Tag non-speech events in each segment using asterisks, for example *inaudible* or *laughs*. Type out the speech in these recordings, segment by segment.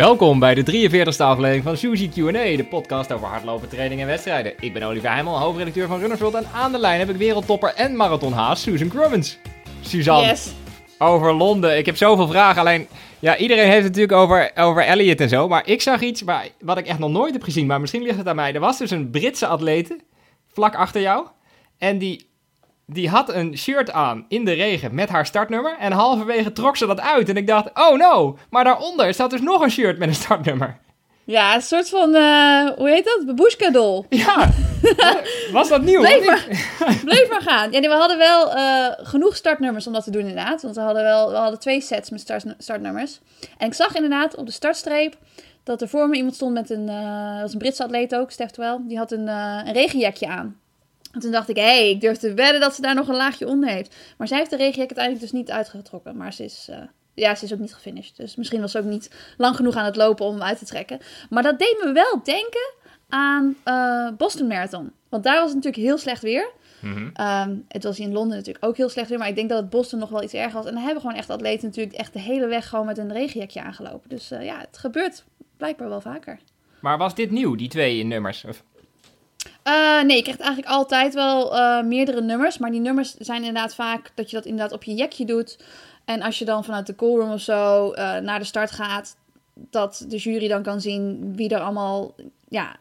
Welkom bij de 43e aflevering van Suzy Q&A, de podcast over hardlopen, training en wedstrijden. Ik ben Olivier Heimel, hoofdredacteur van Runners World en aan de lijn heb ik wereldtopper en marathonhaas Susan Crummins. Suzanne, Yes. over Londen. Ik heb zoveel vragen, alleen ja, iedereen heeft het natuurlijk over, over Elliot en zo, maar ik zag iets waar, wat ik echt nog nooit heb gezien, maar misschien ligt het aan mij. Er was dus een Britse atlete, vlak achter jou, en die, die had een shirt aan in de regen met haar startnummer en halverwege trok ze dat uit en ik dacht, oh no, maar daaronder staat dus nog een shirt met een startnummer. Ja, een soort van, eh, hoe heet dat? Babushka-dol. Ja, *laughs* was dat nieuw? Bleef maar, bleef maar gaan. Ja, nee, we hadden wel eh, genoeg startnummers om dat te doen inderdaad. Want we hadden wel we hadden twee sets met start, startnummers. En ik zag inderdaad op de startstreep dat er voor me iemand stond met een, dat was een Britse atleet ook, Stef wel. Die had een, een regenjakje aan. En toen dacht ik, hé, hey, ik durf te wedden dat ze daar nog een laagje onder heeft. Maar zij heeft de regenjak uiteindelijk dus niet uitgetrokken. Maar ze is, eh, ja, ze is ook niet gefinished. Dus misschien was ze ook niet lang genoeg aan het lopen om hem uit te trekken. Maar dat deed me wel denken aan eh, Boston Marathon. Want daar was het natuurlijk heel slecht weer. Mhm. Ehm, het was in Londen natuurlijk ook heel slecht weer. Maar ik denk dat het Boston nog wel iets erger was. En dan hebben gewoon echt atleten natuurlijk echt de hele weg gewoon met een regenjakje aangelopen. Dus eh, ja, het gebeurt blijkbaar wel vaker. Maar was dit nieuw, die twee nummers? Of- Eh, nee, je krijgt eigenlijk altijd wel eh, meerdere nummers. Maar die nummers zijn inderdaad vaak dat je dat inderdaad op je jekje doet. En als je dan vanuit de callroom of zo eh, naar de start gaat, dat de jury dan kan zien wie er allemaal ja,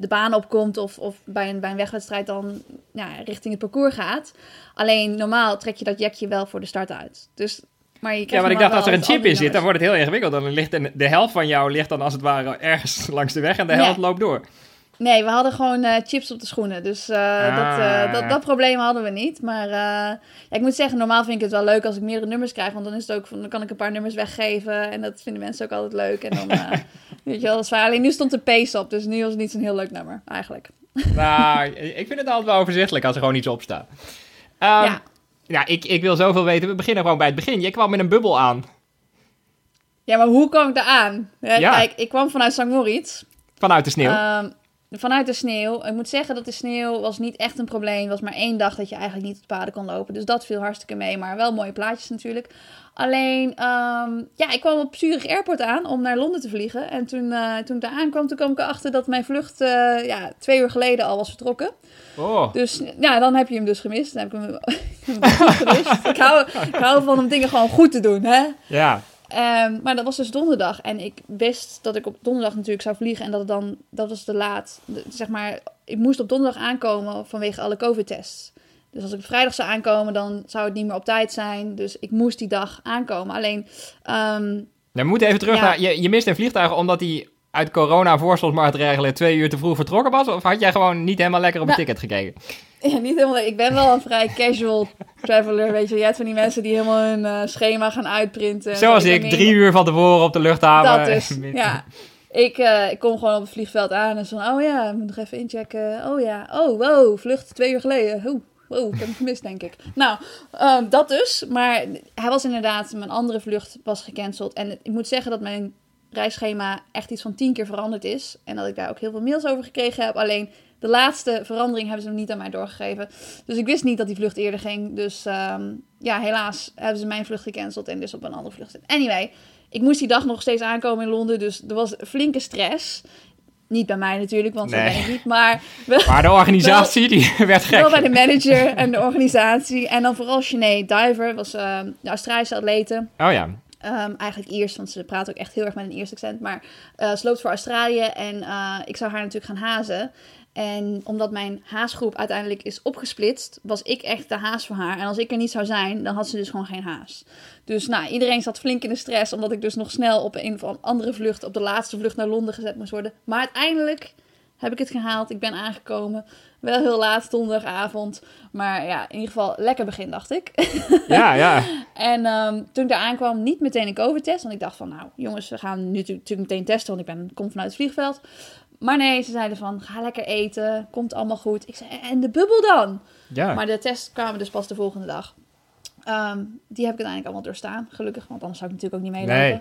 de baan opkomt. Of, of bij, een, bij een wegwedstrijd dan ja, richting het parcours gaat. Alleen normaal trek je dat jekje wel voor de start uit. Dus, maar je Ja, maar ik dacht als er een chip in zit, dan wordt het heel ingewikkeld. Dan ligt de, helft van jou ligt dan als het ware ergens *laughs* langs de weg en de Ja. helft loopt door. Nee, we hadden gewoon eh, chips op de schoenen. Dus eh, dat, eh, Ah. dat, dat probleem hadden we niet. Maar ja, ik moet zeggen, normaal vind ik het wel leuk als ik meerdere nummers krijg. Want dan, is het ook, van- dan kan ik een paar nummers weggeven. En dat vinden mensen ook altijd leuk. En dan, *laughs* weet je wel, dat is. Alleen nu stond de pace op. Dus nu was het niet zo'n heel leuk nummer, eigenlijk. *laughs* nou, ik vind het altijd wel overzichtelijk als er gewoon iets op staat. Ehm, ja. ja, ik, ik wil zoveel weten. We beginnen gewoon bij het begin. Je kwam met een bubbel aan. ja, maar hoe kwam ik daar aan? Ja, Ja. Kijk, ik kwam vanuit St. Moritz. Vanuit de sneeuw. Ehm, vanuit de sneeuw. Ik moet zeggen dat de sneeuw was niet echt een probleem. Het was maar één dag dat je eigenlijk niet op de paden kon lopen. Dus dat viel hartstikke mee. Maar wel mooie plaatjes natuurlijk. Alleen, ehm, ja, ik kwam op Zurich Airport aan om naar Londen te vliegen. En toen, eh, toen ik daar aankwam, toen kwam ik erachter dat mijn vlucht eh, ja, twee uur geleden al was vertrokken. oh. Dus ja, dan heb je hem dus gemist. Dan heb ik hem, ik heb hem gemist. Ik hou, ik hou van om dingen gewoon goed te doen, hè. Ja. Ehm, maar dat was dus donderdag. En ik wist dat ik op donderdag natuurlijk zou vliegen. En dat het dan, dat was te laat. De- zeg maar, ik moest op donderdag aankomen vanwege alle COVID-tests. Dus als ik op vrijdag zou aankomen, dan zou het niet meer op tijd zijn. Dus ik moest die dag aankomen. Alleen, ehm, We moeten even terug Ja. naar... Je, je mist een vliegtuig omdat hij uit corona voorstelmaatregelen twee uur te vroeg vertrokken was? Of had jij gewoon niet helemaal lekker op een Nou, ticket gekeken? *laughs* ja, niet helemaal, ik ben wel een vrij casual traveler. Weet je, je hebt van die mensen die helemaal hun eh, schema gaan uitprinten. Zoals ik, meer- drie uur van tevoren op de luchthaven. Dat *laughs* dus, ja. Ik, eh, ik kom gewoon op het vliegveld aan en zo van, oh ja, ik moet nog even inchecken. Oh ja, oh wow, vlucht twee uur geleden. Oeh, wow, ik heb hem gemist, denk ik. *laughs* Nou, ehm, dat dus. Maar hij was inderdaad, mijn andere vlucht was gecanceld. En ik moet zeggen dat mijn reisschema echt iets van tien keer veranderd is. En dat ik daar ook heel veel mails over gekregen heb. Alleen de laatste verandering hebben ze nog niet aan mij doorgegeven. Dus ik wist niet dat die vlucht eerder ging. Dus ehm, ja, helaas hebben ze mijn vlucht gecanceld en dus op een andere vlucht. zitten. Anyway, ik moest die dag nog steeds aankomen in Londen. Dus er was flinke stress. Niet bij mij natuurlijk, want Nee. dat ben ik niet. Maar wel, Maar de organisatie, die werd wel bij gek. de manager en de organisatie. En dan vooral Sinead Diver, was ehm, de Australische atlete. Oh ja. Ehm, eigenlijk Iers, want ze praat ook echt heel erg met een Iers accent. Maar eh, ze loopt voor Australië en eh, ik zou haar natuurlijk gaan hazen. En omdat mijn haasgroep uiteindelijk is opgesplitst, was ik echt de haas voor haar. En als ik er niet zou zijn, dan had ze dus gewoon geen haas. Dus nou, iedereen zat flink in de stress, omdat ik dus nog snel op een of andere vlucht, op de laatste vlucht naar Londen gezet moest worden. Maar uiteindelijk heb ik het gehaald. Ik ben aangekomen. Wel heel laat, donderdagavond. Maar ja, in ieder geval lekker begin, dacht ik. Ja, *laughs* ja. En ehm, toen ik daar aankwam, niet meteen een COVID-test. Want ik dacht van, nou jongens, we gaan nu natuurlijk meteen testen. Want ik ben, kom vanuit het vliegveld. Maar nee, ze zeiden van, ga lekker eten. Komt allemaal goed. Ik zei, en de bubbel dan? ja. Maar de tests kwamen dus pas de volgende dag. Ehm, die heb ik uiteindelijk allemaal doorstaan, gelukkig. Want anders zou ik natuurlijk ook niet meelopen. Nee.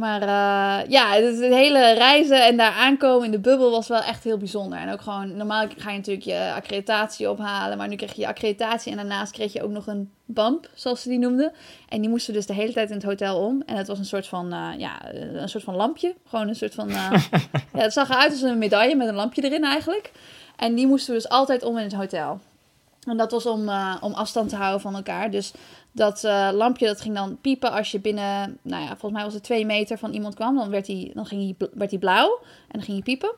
Maar uh, ja, het, het, hele reizen en daar aankomen in de bubbel was wel echt heel bijzonder. En ook gewoon, normaal ga je natuurlijk je accreditatie ophalen, maar nu kreeg je je accreditatie en daarnaast kreeg je ook nog een bump, zoals ze die noemden. En die moesten dus de hele tijd in het hotel om. En het was een soort van, uh, ja, een soort van lampje. Gewoon een soort van, uh, *laughs* ja, het zag eruit als een medaille met een lampje erin eigenlijk. En die moesten we dus altijd om in het hotel. En dat was om, uh, om afstand te houden van elkaar. Dus dat uh, lampje dat ging dan piepen als je binnen, nou ja, volgens mij was het twee meter van iemand kwam. Dan werd hij, dan ging hij, werd hij blauw en dan ging hij piepen.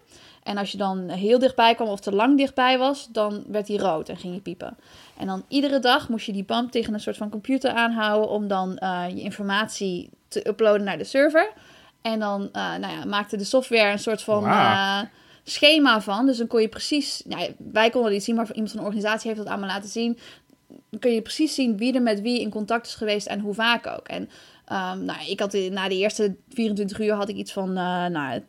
En als je dan heel dichtbij kwam of te lang dichtbij was, dan werd hij rood en ging je piepen. En dan iedere dag moest je die band tegen een soort van computer aanhouden om dan uh, je informatie te uploaden naar de server. En dan uh, nou ja, maakte de software een soort van wow. schema van. Dus dan kon je precies, nou, wij konden het niet zien, maar iemand van de organisatie heeft dat allemaal laten zien kun je precies zien wie er met wie in contact is geweest en hoe vaak ook. En um, nou, ik had na de eerste 24 uur had ik iets van uh, nou,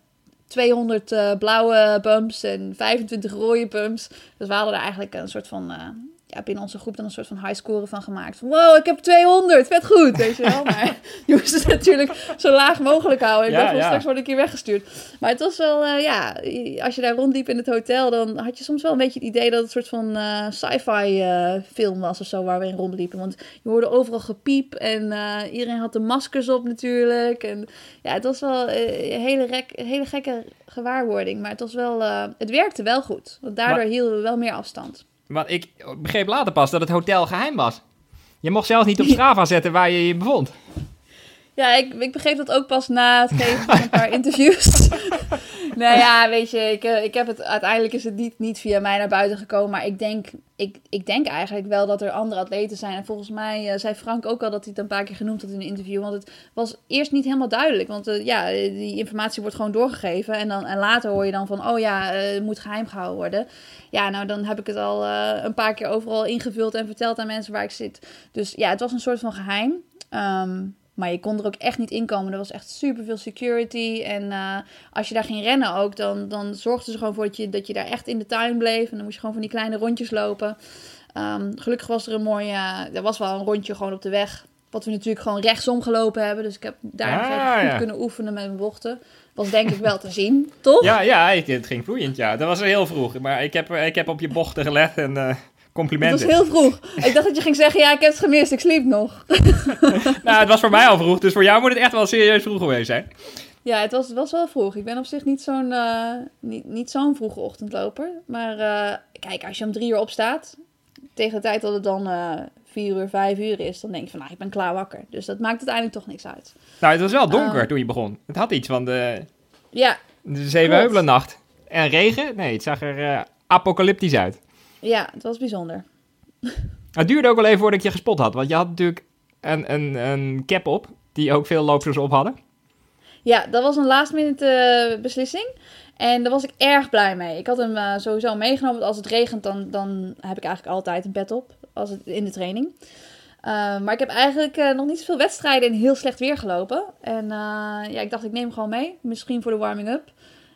200 uh, blauwe bumps en 25 rode bumps. Dus we hadden er eigenlijk een soort van uh, ja, binnen onze groep dan een soort van high score van gemaakt. Wow, ik heb 200, vet goed, weet je wel. *laughs* Maar *laughs* je moest het natuurlijk zo laag mogelijk houden. Ik ja, dacht, ja. straks word ik hier weggestuurd. Maar het was wel, uh, ja, als je daar rondliep in het hotel, dan had je soms wel een beetje het idee dat het een soort van uh, sci-fi uh, film was of zo, waar we in rondliepen. Want je hoorde overal gepiep en iedereen had de maskers op natuurlijk. En ja, het was wel een hele, rek, hele gekke gewaarwording. Maar het was wel, het werkte wel goed. Want daardoor maar... hielden we wel meer afstand. Want ik begreep later pas dat het hotel geheim was. Je mocht zelfs niet op Strava zetten waar je je bevond. Ja, ik, ik begreep dat ook pas na het geven van een paar *laughs* interviews. *laughs* nou ja, weet je, ik, ik heb het, uiteindelijk is het niet, niet via mij naar buiten gekomen. Maar ik denk, ik, ik denk eigenlijk wel dat er andere atleten zijn. En volgens mij uh, zei Frank ook al dat hij het een paar keer genoemd had in een interview. Want het was eerst niet helemaal duidelijk. Want uh, ja, die informatie wordt gewoon doorgegeven. En, dan, en later hoor je dan van, oh ja, uh, het moet geheim gehouden worden. Ja, nou dan heb ik het al een paar keer overal ingevuld en verteld aan mensen waar ik zit. Dus ja, het was een soort van geheim. Um, maar je kon er ook echt niet inkomen. Er was echt super veel security. En uh, als je daar ging rennen ook, dan, dan zorgden ze gewoon voor dat je, dat je daar echt in de tuin bleef. En dan moest je gewoon van die kleine rondjes lopen. Um, gelukkig was er een mooie... Uh, er was wel een rondje gewoon op de weg. Wat we natuurlijk gewoon rechtsom gelopen hebben. Dus ik heb daar ah, goed ja. kunnen oefenen met mijn bochten. Was denk ik wel te *laughs* zien, toch? Ja, ja het ging vloeiend, ja. Dat was heel vroeg. Maar ik heb, ik heb op je bochten gelet en... Uh... Complimenten. Het was heel vroeg. Ik dacht dat je ging zeggen, ja, ik heb het gemist, ik sliep nog. *laughs* nou, het was voor mij al vroeg, dus voor jou moet het echt wel serieus vroeg geweest zijn. Ja, het was, was wel vroeg. Ik ben op zich niet zo'n uh, niet, niet zo'n vroege ochtendloper. Maar uh, kijk, als je om drie uur opstaat, tegen de tijd dat het dan uh, vier uur, vijf uur is, dan denk je van, nou, ik ben klaar wakker. Dus dat maakt uiteindelijk toch niks uit. Nou, het was wel donker toen je begon. Het had iets van de, ja, de Zevenheuvelennacht. En regen? Nee, het zag er apocalyptisch uit. Ja, het was bijzonder. *laughs* Het duurde ook wel even voordat ik je gespot had. Want je had natuurlijk een, een, een cap op, die ook veel loopers op hadden. Ja, dat was een last minute uh, beslissing. En daar was ik erg blij mee. Ik had hem uh, sowieso meegenomen. Want als het regent, dan, dan heb ik eigenlijk altijd een pet op. Als het, in de training. Uh, maar ik heb eigenlijk uh, nog niet zoveel wedstrijden in heel slecht weer gelopen. En ja, ik dacht, ik neem hem gewoon mee. Misschien voor de warming-up.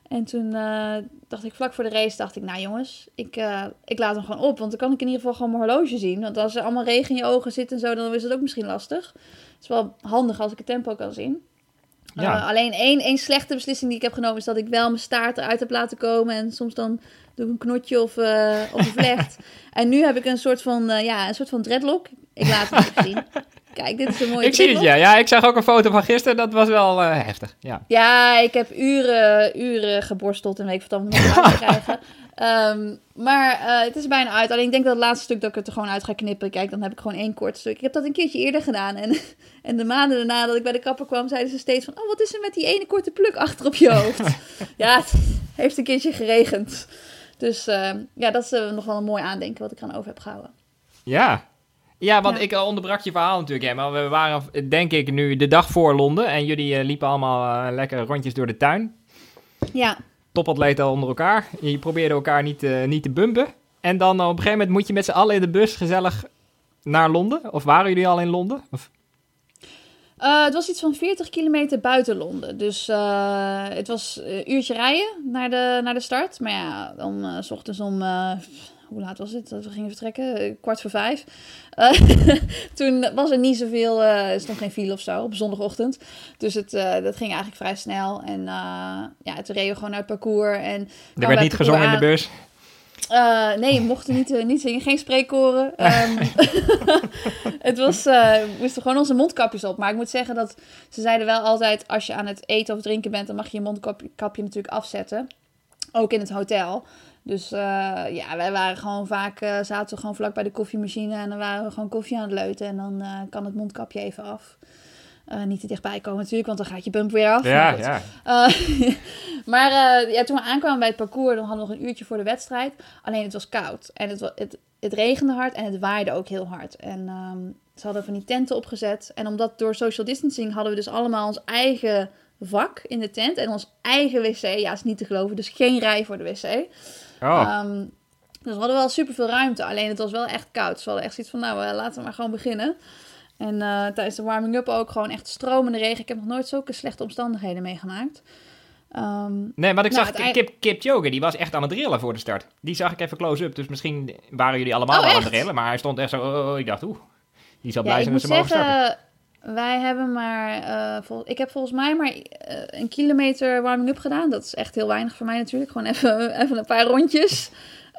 En toen uh, dacht ik vlak voor de race, dacht ik, nou jongens, ik, uh, ik laat hem gewoon op. Want dan kan ik in ieder geval gewoon mijn horloge zien. Want als er allemaal regen in je ogen zit en zo, dan is het ook misschien lastig. Het is wel handig als ik het tempo kan zien. Ja. Uh, alleen één, één slechte beslissing die ik heb genomen is dat ik wel mijn staart eruit heb laten komen. En soms dan doe ik een knotje of, of een vlecht. *laughs* en nu heb ik een soort van, ja, een soort van dreadlock. Ik laat het even zien. *laughs* Kijk, dit is een mooie Ik zie het, ja. Ja, ik zag ook een foto van gisteren. Dat was wel uh, heftig, ja. Ja, ik heb uren, uren geborsteld en weet ik wat dan nog uit krijgen. Um, *laughs* maar uh, het is bijna uit. Alleen ik denk dat het laatste stuk dat ik het er gewoon uit ga knippen. Kijk, dan heb ik gewoon één kort stuk. Ik heb dat een keertje eerder gedaan. En, *laughs* en de maanden daarna dat ik bij de kapper kwam, zeiden ze steeds van... Oh, wat is er met die ene korte pluk achter op je hoofd? *laughs* ja, het heeft een keertje geregend. Dus uh, ja, dat is uh, nog wel een mooi aandenken wat ik eraan over heb gehouden. Ja, ja, want ja. ik onderbrak je verhaal natuurlijk, hè, maar we waren denk ik nu de dag voor Londen en jullie uh, liepen allemaal uh, lekker rondjes door de tuin. Ja. Topatleten onder elkaar. Je probeerde elkaar niet, uh, niet te bumpen. En dan op een gegeven moment moet je met z'n allen in de bus gezellig naar Londen. Of waren jullie al in Londen? Of? Uh, het was iets van 40 kilometer buiten Londen. Dus uh, het was een uurtje rijden naar de, naar de start. Maar ja, om uh, s ochtends om hoe laat was het? Dat we gingen vertrekken? Eh, kwart voor vijf. Eh, *laughs* toen was er niet zoveel, uh, er stond geen file of zo op zondagochtend. Dus het, dat ging eigenlijk vrij snel. En ja, toen reden we gewoon uit het parcours. En er werd niet gezongen in de bus? nee, we mochten niet, niet zingen, geen spreekkoren. Um, *laughs* het was, we moesten gewoon onze mondkapjes op. Maar ik moet zeggen dat ze zeiden wel altijd: als je aan het eten of drinken bent, dan mag je je mondkapje natuurlijk afzetten. Ook in het hotel. Dus uh, ja, wij waren gewoon vaak, uh, zaten we gewoon vlak bij de koffiemachine en dan waren we gewoon koffie aan het leuten. En dan uh, kan het mondkapje even af. niet te dichtbij komen natuurlijk, want dan gaat je bump weer af. Ja, *laughs* maar ja. maar ja, toen we aankwamen bij het parcours, dan hadden we nog een uurtje voor de wedstrijd. Alleen het was koud en het, het, het regende hard en het waaide ook heel hard. En um, ze hadden van die tenten opgezet. En omdat door social distancing hadden we dus allemaal ons eigen vak in de tent en ons eigen wc. Ja, is niet te geloven, dus geen rij voor de wc. Oh. Um, dus we hadden wel super veel ruimte. Alleen het was wel echt koud. Dus we hadden echt zoiets van, nou, uh, laten we maar gewoon beginnen. En uh, tijdens de warming-up ook gewoon echt stromende regen. Ik heb nog nooit zulke slechte omstandigheden meegemaakt. Um, nee, maar ik nou, zag Kip, Kip Joge, die was echt aan het drillen voor de start. Die zag ik even close-up. Dus misschien waren jullie allemaal oh, aan het drillen. Maar hij stond echt zo, oh, oh, oh ik dacht, oeh, die zal blij zijn dat ze mogen starten. Wij hebben maar, uh, ik heb volgens mij maar uh, een kilometer warming-up gedaan. Dat is echt heel weinig voor mij natuurlijk. Gewoon even, *laughs* even een paar rondjes.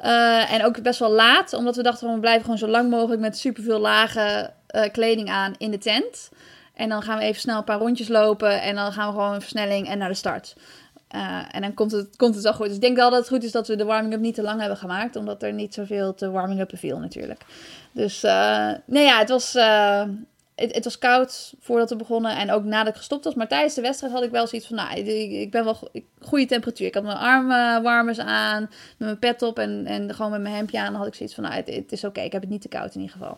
Uh, en ook best wel laat, omdat we dachten we blijven gewoon zo lang mogelijk met superveel lage kleding aan in de tent. En dan gaan we even snel een paar rondjes lopen en dan gaan we gewoon een versnelling en naar de start. en dan komt het, komt het wel goed. Dus ik denk wel dat het goed is dat we de warming-up niet te lang hebben gemaakt, omdat er niet zoveel te warming-up viel natuurlijk. Dus nee ja, het was het, het, was koud voordat we begonnen en ook nadat ik gestopt was. Maar tijdens de wedstrijd had ik wel zoiets van, nou, ik, ik ben wel goede temperatuur. Ik had mijn armwarmers aan, met mijn pet op en, en gewoon met mijn hemdje aan. Dan had ik zoiets van, nou, het, is oké. Ik heb het niet te koud in ieder geval.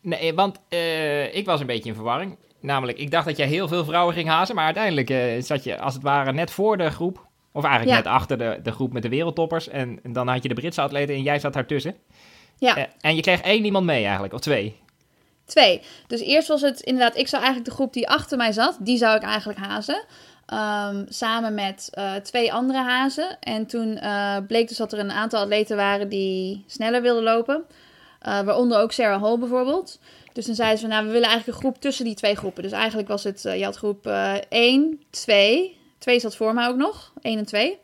Nee, want uh, ik was een beetje in verwarring. Namelijk, ik dacht dat jij heel veel vrouwen ging hazen, maar uiteindelijk uh, zat je als het ware net voor de groep. Of eigenlijk net achter de, de groep met de wereldtoppers. En, en dan had je de Britse atleten en jij zat daartussen. Ja. Uh, en je kreeg één iemand mee eigenlijk, of twee. Twee. Dus eerst was het inderdaad, ik zou eigenlijk de groep die achter mij zat, die zou ik eigenlijk hazen. Um, samen met uh, twee andere hazen. En toen uh, bleek dus dat er een aantal atleten waren die sneller wilden lopen. Uh, waaronder ook Sarah Hall bijvoorbeeld. Dus toen zeiden ze nou, we willen eigenlijk een groep tussen die twee groepen. Dus eigenlijk was het, je had groep 1, 2. 2 zat voor mij ook nog, 1 en 2.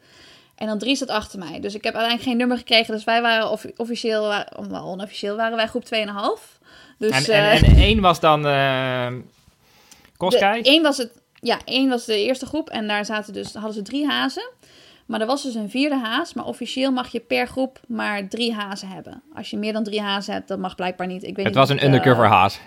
En dan 3 zat achter mij. Dus ik heb uiteindelijk geen nummer gekregen. Dus wij waren officieel, wel onofficieel, waren wij groep 2,5. Dus, en, en, en, één was dan uh, Koskai? Eén was het, ja, één was de eerste groep en daar zaten dus, hadden ze drie hazen. Maar er was dus een vierde haas, maar officieel mag je per groep maar drie hazen hebben. Als je meer dan drie hazen hebt, dat mag blijkbaar niet. Ik weet het was een undercover haas.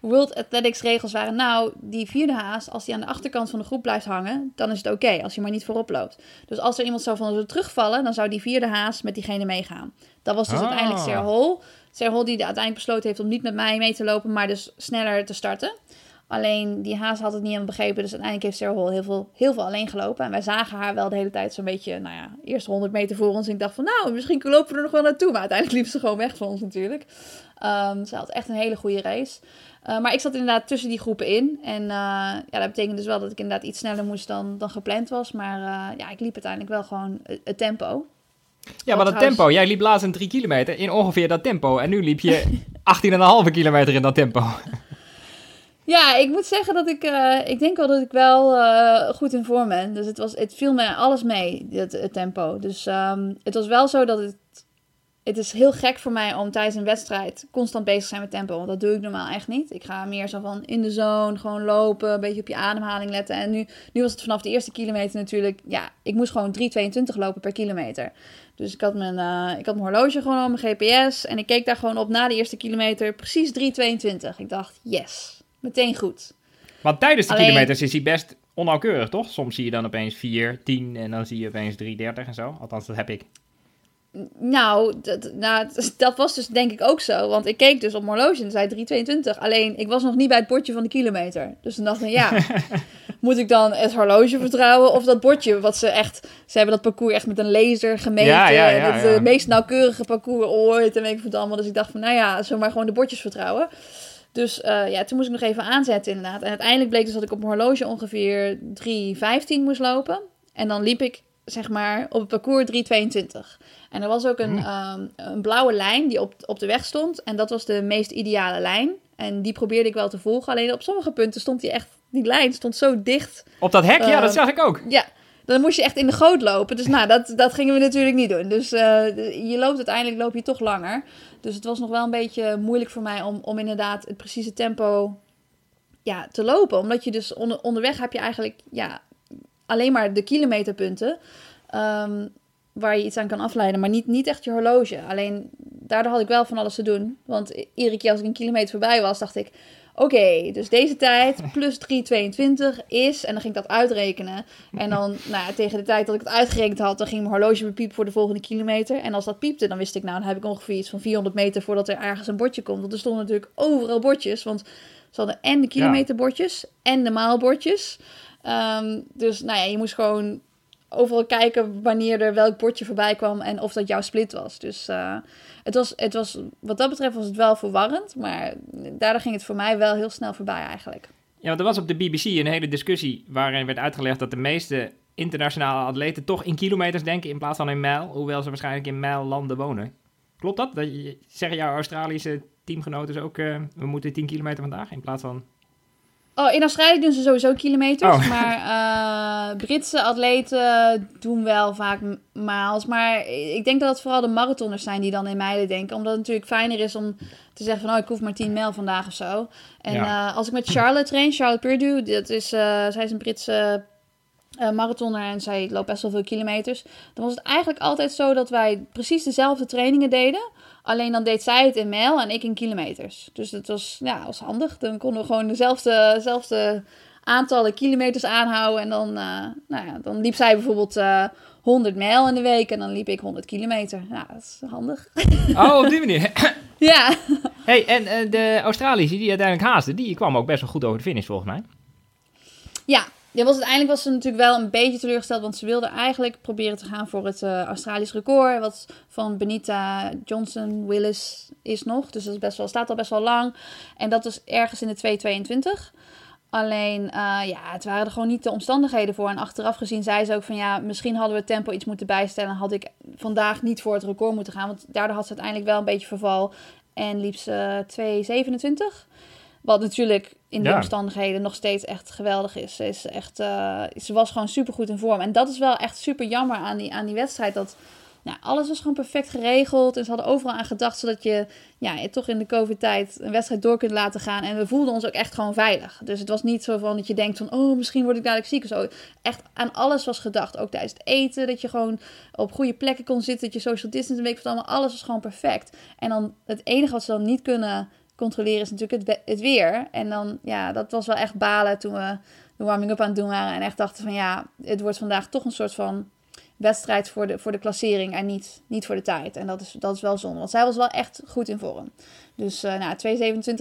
World Athletics regels waren, nou, die vierde haas, als die aan de achterkant van de groep blijft hangen, dan is het oké, als je maar niet voorop loopt. Dus als er iemand zou van terugvallen, dan zou die vierde haas met diegene meegaan. Dat was dus ah. uiteindelijk Sarah Hall. Hall die uiteindelijk besloten heeft om niet met mij mee te lopen, maar dus sneller te starten. Alleen die haas had het niet helemaal begrepen, dus uiteindelijk heeft Hall heel veel, heel veel alleen gelopen. En wij zagen haar wel de hele tijd zo'n beetje, nou ja, eerst 100 meter voor ons. En ik dacht van, nou, misschien lopen we er nog wel naartoe. Maar uiteindelijk liep ze gewoon weg van ons natuurlijk. Um, ze had echt een hele goede race. Uh, maar ik zat inderdaad tussen die groepen in. En uh, ja, dat betekent dus wel dat ik inderdaad iets sneller moest dan, dan gepland was. Maar uh, ja, ik liep uiteindelijk wel gewoon het tempo. Ja, maar dat tempo. Jij liep laatst een 3 kilometer in ongeveer dat tempo. En nu liep je *laughs* 18,5 kilometer in dat tempo. *laughs* Ja, ik moet zeggen dat ik, uh, ik denk wel dat ik wel uh, goed in vorm ben. Dus het, was, het viel me alles mee, het, het tempo. Dus um, het was wel zo dat het het is heel gek voor mij om tijdens een wedstrijd constant bezig te zijn met tempo. Want dat doe ik normaal echt niet. Ik ga meer zo van in de zone, gewoon lopen, een beetje op je ademhaling letten. En nu, nu was het vanaf de eerste kilometer natuurlijk, ja, ik moest gewoon 3,22 lopen per kilometer. Dus ik had, mijn, uh, ik had mijn horloge gewoon op mijn GPS. En ik keek daar gewoon op na de eerste kilometer, precies 3,22. Ik dacht, yes, meteen goed. Want tijdens de kilometers is hij best onnauwkeurig, toch? Soms zie je dan opeens 4, 10 en dan zie je opeens 3,30 en zo. Althans, dat heb ik. Nou dat, nou, *laughs* dat was dus denk ik ook zo. Want ik keek dus op mijn horloge en zei 3,22. Alleen, ik was nog niet bij het bordje van de kilometer. Dus toen dacht ik, ja, *laughs* moet ik dan het horloge vertrouwen of dat bordje? Wat ze echt, ze hebben dat parcours echt met een laser gemeten. Ja, ja, ja, het uh, meest nauwkeurige parcours ooit en weet ik allemaal. Dus ik dacht van, nou ja, zomaar gewoon de bordjes vertrouwen. Dus uh, ja, toen moest ik nog even aanzetten inderdaad. En uiteindelijk bleek dus dat ik op mijn horloge ongeveer 3,15 moest lopen. En dan liep ik zeg maar, op het parcours 322. En er was ook een, ehm, een blauwe lijn die op, op de weg stond. En dat was de meest ideale lijn. En die probeerde ik wel te volgen. Alleen op sommige punten stond die echt, die lijn stond zo dicht. Op dat hek, ja, dat Ehm, zag ik ook. Ja, dan moest je echt in de goot lopen. Dus nou, dat, dat gingen we natuurlijk niet doen. Dus eh, je loopt uiteindelijk loop je toch langer. Dus het was nog wel een beetje moeilijk voor mij om, om inderdaad het precieze tempo ja, te lopen. Omdat je dus onder, onderweg heb je eigenlijk ja, alleen maar de kilometerpunten. ehm, waar je iets aan kan afleiden, maar niet, niet echt je horloge. Alleen daardoor had ik wel van alles te doen. Want iedere keer als ik een kilometer voorbij was, dacht ik... Oké, dus deze tijd *laughs* plus 3,22 is... En dan ging ik dat uitrekenen. En dan, *laughs* nou ja, tegen de tijd dat ik het uitgerekend had... dan ging mijn horloge bepiepen voor de volgende kilometer. En als dat piepte, dan wist ik... nou, dan heb ik ongeveer iets van 400 meter... voordat er ergens een bordje komt. Want er stonden natuurlijk overal bordjes. Want ze hadden en de kilometerbordjes... en de maalbordjes. Ehm, dus nou ja, je moest gewoon overal kijken wanneer er welk bordje voorbij kwam en of dat jouw split was. Dus eh, het was, het was, wat dat betreft was het wel verwarrend, maar daardoor ging het voor mij wel heel snel voorbij eigenlijk. Ja, want er was op de BBC een hele discussie waarin werd uitgelegd dat de meeste internationale atleten toch in kilometers denken in plaats van in mijl, hoewel ze waarschijnlijk in mijllanden wonen. Klopt dat? dat zeggen jouw Australische teamgenoten ook, eh, we moeten 10 kilometer vandaag in plaats van... Oh, in Australië doen ze sowieso kilometers, Oh. maar *laughs* eh, Britse atleten doen wel vaak m- miles. Maar ik denk dat het vooral de marathoners zijn die dan in mijlen denken. Omdat het natuurlijk fijner is om te zeggen van, oh, ik hoef maar 10 mijl vandaag of zo. En Ja. eh, als ik met Charlotte train, Charlotte Purdue, dat is, eh, zij is een Britse marathoner en zij loopt best wel veel kilometers. Dan was het eigenlijk altijd zo dat wij precies dezelfde trainingen deden. Alleen dan deed zij het in mijl en ik in kilometers. Dus dat was, ja, was handig. Dan konden we gewoon dezelfde, dezelfde aantallen kilometers aanhouden. En dan, eh, nou ja, dan liep zij bijvoorbeeld eh 100 mijl in de week en dan liep ik 100 kilometer. Ja, dat is handig. *laughs* Oh, op die manier. *laughs* ja. hey, en eh, de Australische die uiteindelijk haasde, die kwam ook best wel goed over de finish volgens mij. Ja, ja was, uiteindelijk was ze natuurlijk wel een beetje teleurgesteld. Want ze wilde eigenlijk proberen te gaan voor het eh, Australisch record. Wat van Benita Johnson Willis is nog. Dus dat is best wel, staat al best wel lang. En dat is ergens in de 2.22. Alleen, eh, ja, het waren er gewoon niet de omstandigheden voor. En achteraf gezien zei ze ook van ja, misschien hadden we het tempo iets moeten bijstellen. Had ik vandaag niet voor het record moeten gaan. Want daardoor had ze uiteindelijk wel een beetje verval. En liep ze 2.27. Wat natuurlijk in die Ja. omstandigheden nog steeds echt geweldig is. Ze, is echt, eh, ze was gewoon super goed in vorm. En dat is wel echt super jammer aan die, aan die wedstrijd. Dat nou, alles was gewoon perfect geregeld. En ze hadden overal aan gedacht. Zodat je, ja, je toch in de COVID-tijd een wedstrijd door kunt laten gaan. En we voelden ons ook echt gewoon veilig. Dus het was niet zo van dat je denkt van... Oh, misschien word ik dadelijk ziek of zo. Echt aan alles was gedacht. Ook tijdens het eten. Dat je gewoon op goede plekken kon zitten. Dat je social distance een week van allemaal. Alles was gewoon perfect. En dan het enige wat ze dan niet kunnen controleren is natuurlijk het, het weer. En dan, ja, dat was wel echt balen toen we de warming-up aan het doen waren. En echt dachten van, ja, het wordt vandaag toch een soort van wedstrijd voor de, voor de klassering en niet, niet voor de tijd. En dat is, dat is wel zonde, want zij was wel echt goed in vorm. Dus eh nou,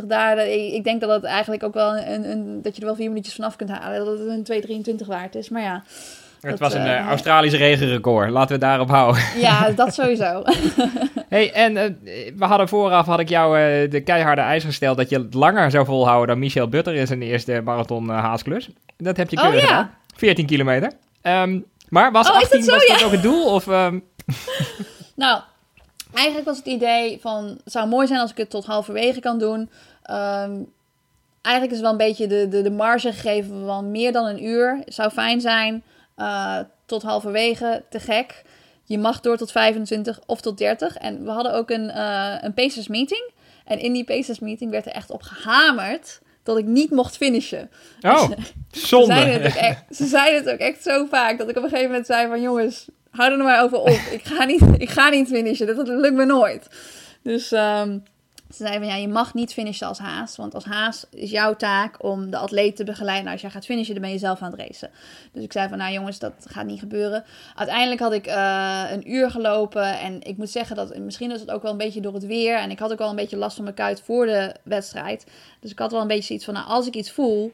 2,27 daar, ik, ik denk dat het eigenlijk ook wel een, een, dat je er wel vier minuutjes vanaf kunt halen. Dat het een 2,23 waard is, maar ja. Het Dat, was een eh, eh, Australische regenrecord, laten we het daarop houden. Ja, dat sowieso. *laughs* hey, en eh, we hadden vooraf, had ik jou de keiharde eis gesteld dat je het langer zou volhouden dan Michel Butter in zijn eerste marathon haasklus. Dat heb je Oh, keurig ja. gedaan. 14 kilometer. Ehm, maar was Oh, is dat 18 zo? was dat Ja. ook het doel? Of, ehm, *laughs* Nou, eigenlijk was het idee van... Het zou mooi zijn als ik het tot halverwege kan doen. Ehm, eigenlijk is wel een beetje de, de, de marge gegeven van meer dan een uur. Zou fijn zijn. Eh, tot halverwege, te gek. Je mag door tot 25 of tot 30. En we hadden ook een, eh een Pacers meeting. En in die Pacers meeting werd er echt op gehamerd... dat ik niet mocht finishen. oh, Ze zeiden, het zonde. ook echt, ze zeiden het ook echt zo vaak dat ik op een gegeven moment zei van jongens, hou er nou maar over op. Ik ga niet, ik ga niet finishen, dat, dat lukt me nooit. Dus ehm, ze zeiden van ja, je mag niet finishen als haas. Want als haas is jouw taak om de atleet te begeleiden. Als jij gaat finishen, dan ben je zelf aan het racen. Dus ik zei van nou jongens, dat gaat niet gebeuren. Uiteindelijk had ik eh, een uur gelopen. En ik moet zeggen dat misschien was het ook wel een beetje door het weer. En ik had ook wel een beetje last van mijn kuit voor de wedstrijd. Dus ik had wel een beetje zoiets van nou, als ik iets voel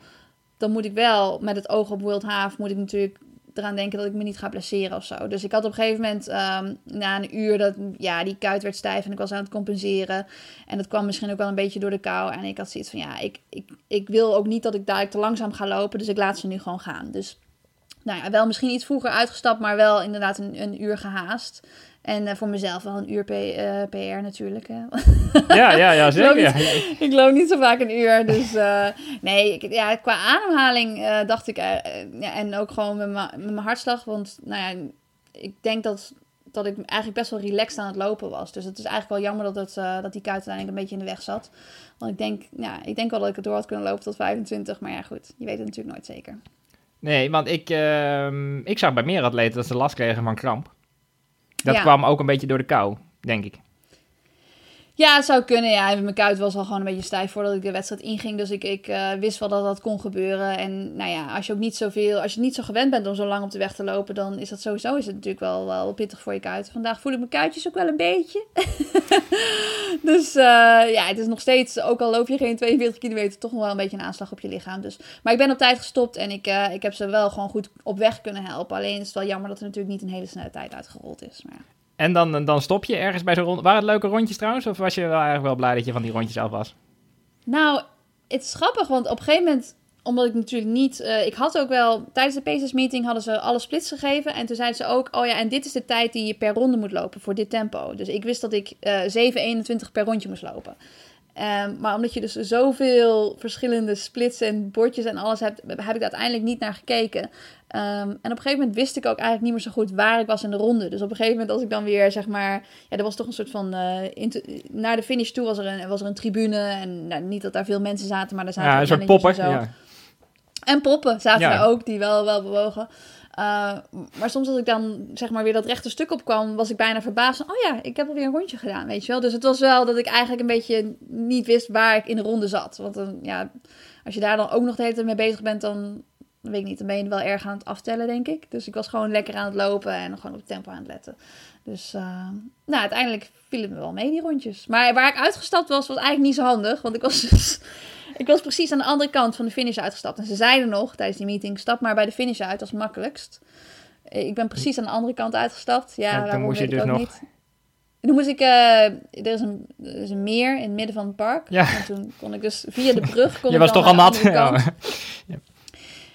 dan moet ik wel met het oog op World Half moet ik natuurlijk eraan denken dat ik me niet ga blesseren of zo. Dus ik had op een gegeven moment ehm, na een uur dat ja, die kuit werd stijf en ik was aan het compenseren. En dat kwam misschien ook wel een beetje door de kou. En ik had zoiets van ja, ik, ik, ik wil ook niet dat ik daar te langzaam ga lopen. Dus ik laat ze nu gewoon gaan. Dus nou ja, wel misschien iets vroeger uitgestapt, maar wel inderdaad een, een uur gehaast. En eh, voor mezelf wel een uur P, eh, PR natuurlijk. Hè. *laughs* Ja, ja, ja Ik loop zeker. niet- ik loop niet zo vaak een uur. Dus eh, nee, ik, ja, qua ademhaling dacht ik. ja, en ook gewoon met mijn- hartslag. Want nou ja, ik denk dat, dat ik eigenlijk best wel relaxed aan het lopen was. Dus het is eigenlijk wel jammer dat, het, dat die kuit uiteindelijk een beetje in de weg zat. Want ik denk, ja, ik denk wel dat ik het door had kunnen lopen tot 25. Maar ja, goed, je weet het natuurlijk nooit zeker. Nee, want ik, ehm, ik zag bij meer atleten dat ze last kregen van kramp. Dat Ja. kwam ook een beetje door de kou, denk ik. Ja, het zou kunnen. Ja, mijn kuit was al gewoon een beetje stijf voordat ik de wedstrijd inging. Dus ik, ik eh, wist wel dat dat kon gebeuren. En nou ja, als je ook niet zoveel, als je niet zo gewend bent om zo lang op de weg te lopen, dan is dat sowieso is het natuurlijk wel, wel pittig voor je kuit. Vandaag voel ik mijn kuitjes ook wel een beetje. *laughs* dus eh, ja, het is nog steeds, ook al loop je geen 42 kilometer, toch nog wel een beetje een aanslag op je lichaam. Dus, maar ik ben op tijd gestopt en ik, eh, ik heb ze wel gewoon goed op weg kunnen helpen. Alleen is het wel jammer dat er natuurlijk niet een hele snelle tijd uitgerold is. Maar ja. En dan, dan stop je ergens bij zo'n rond. Waren het leuke rondjes trouwens? Of was je wel eigenlijk wel blij dat je van die rondjes af was? Nou, het is grappig, want op een gegeven moment, omdat ik natuurlijk niet. eh, ik had ook wel. Tijdens de Pacers meeting hadden ze alle splits gegeven. En toen zeiden ze ook: Oh ja, en dit is de tijd die je per ronde moet lopen voor dit tempo. Dus ik wist dat ik eh 7,21 per rondje moest lopen. Ehm, maar omdat je dus zoveel verschillende splits en bordjes en alles hebt, heb ik daar uiteindelijk niet naar gekeken. Ehm, en op een gegeven moment wist ik ook eigenlijk niet meer zo goed waar ik was in de ronde. Dus op een gegeven moment als ik dan weer, zeg maar... Ja, er was toch een soort van... inter- naar de finish toe was er een, was er een tribune. En nou, niet dat daar veel mensen zaten, maar er zaten Ja, een soort poppen. en. Ja. En poppen zaten Ja. er ook, die wel, wel bewogen. Uh, maar soms als ik dan zeg maar weer dat rechte stuk opkwam, was ik bijna verbaasd. van, Oh ja, ik heb alweer een rondje gedaan, weet je wel. Dus het was wel dat ik eigenlijk een beetje niet wist waar ik in de ronde zat. Want dan, ja, als je daar dan ook nog de hele tijd mee bezig bent, dan weet ik niet, dan ben je wel erg aan het aftellen, denk ik. Dus ik was gewoon lekker aan het lopen en gewoon op het tempo aan het letten. Dus uh, nou, uiteindelijk viel het me wel mee, die rondjes. Maar waar ik uitgestapt was, was eigenlijk niet zo handig. Want ik was *laughs* dus... Ik was precies aan de andere kant van de finish uitgestapt. En ze zeiden nog tijdens die meeting: stap maar bij de finish uit, dat is het makkelijkst. Ik ben precies aan de andere kant uitgestapt. Ja, toen waarom moest je dus nog- niet. En toen moest ik, uh, er, is een, er is een meer in het midden van het park. Ja. En toen kon ik dus via de brug. Kon *laughs* Je was dan toch al nat. Ja.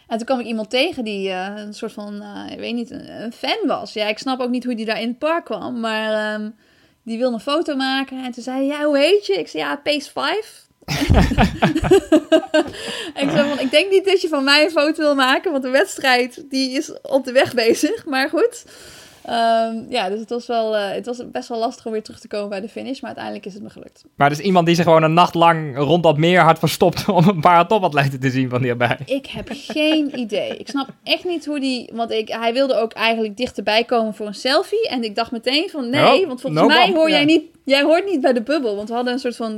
En toen kwam ik iemand tegen die uh, een soort van, uh, ik weet niet, een, een, fan was. Ja, ik snap ook niet hoe die daar in het park kwam. Maar um, die wilde een foto maken. En toen zei hij, ja, hoe heet je? Ik zei, ja, Pace 5. *laughs* ik zei ik denk niet dat je van mij een foto wil maken, want de wedstrijd die is op de weg bezig. Maar goed. Um, ja, dus het was, wel, uh, het was best wel lastig om weer terug te komen bij de finish, maar uiteindelijk is het me gelukt. Maar er is iemand die zich gewoon een nacht lang rond dat meer had verstopt *laughs* om een paar topatleten te zien van hierbij. Ik heb geen idee. Ik snap echt niet hoe die... Want ik, hij wilde ook eigenlijk dichterbij komen voor een selfie. En ik dacht meteen van nee, Oh, want volgens no mij bump, hoor jij ja. niet... Jij hoort niet bij de bubbel. Want we hadden een soort van...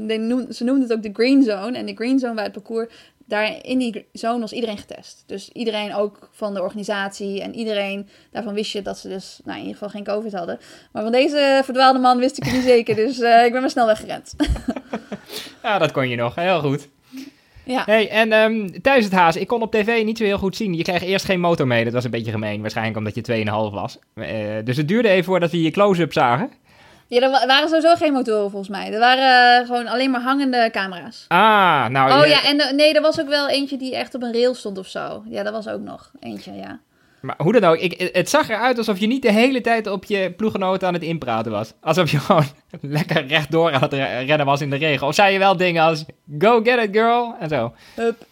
ze noemden het ook de green zone. En de green zone bij het parcours... Daar in die zone was iedereen getest. Dus iedereen ook van de organisatie. En iedereen daarvan wist je dat ze dus... Nou, in ieder geval geen covid hadden. Maar van deze verdwaalde man wist ik het niet *laughs* zeker. Dus eh, ik ben maar snel weggerend. *laughs* Ja, dat kon je nog. Heel goed. ja. Hey, en ehm, tijdens het haas, ik kon op tv niet zo heel goed zien. Je kreeg eerst geen motor mee. Dat was een beetje gemeen. Waarschijnlijk omdat je 2,5 was. Eh, dus het duurde even voordat we je close-up zagen. Ja, er wa- waren sowieso geen motoren volgens mij. Er waren eh, gewoon alleen maar hangende camera's. Ah, nou... Oh je- ja, en nee, er was ook wel eentje die echt op een rail stond of zo. Ja, dat was ook nog eentje, ja. Maar hoe dan ook, ik, het zag eruit alsof je niet de hele tijd op je ploeggenoten aan het inpraten was. Alsof je *laughs* gewoon lekker rechtdoor aan het re- rennen was in de regen. Of zei je wel dingen als, go get it girl, en zo. Hup.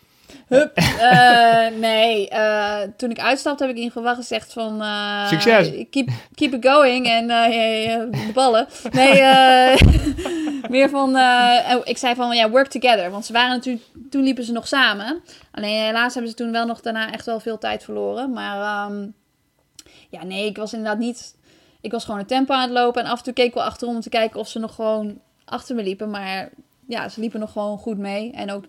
Hup. Eh, nee, eh, toen ik uitstapte heb ik in wel gezegd van... eh, Succes. Keep, keep it going en de ballen. Nee, *laughs* meer van... oh, ik zei van, ja, work together. Want ze waren natuurlijk... Toen liepen ze nog samen. Alleen helaas hebben ze toen wel nog daarna echt wel veel tijd verloren. Maar ehm, ja, nee, ik was inderdaad niet... Ik was gewoon het tempo aan het lopen. En af en toe keek ik wel achterom om te kijken of ze nog gewoon achter me liepen. Maar ja, ze liepen nog gewoon goed mee. En ook,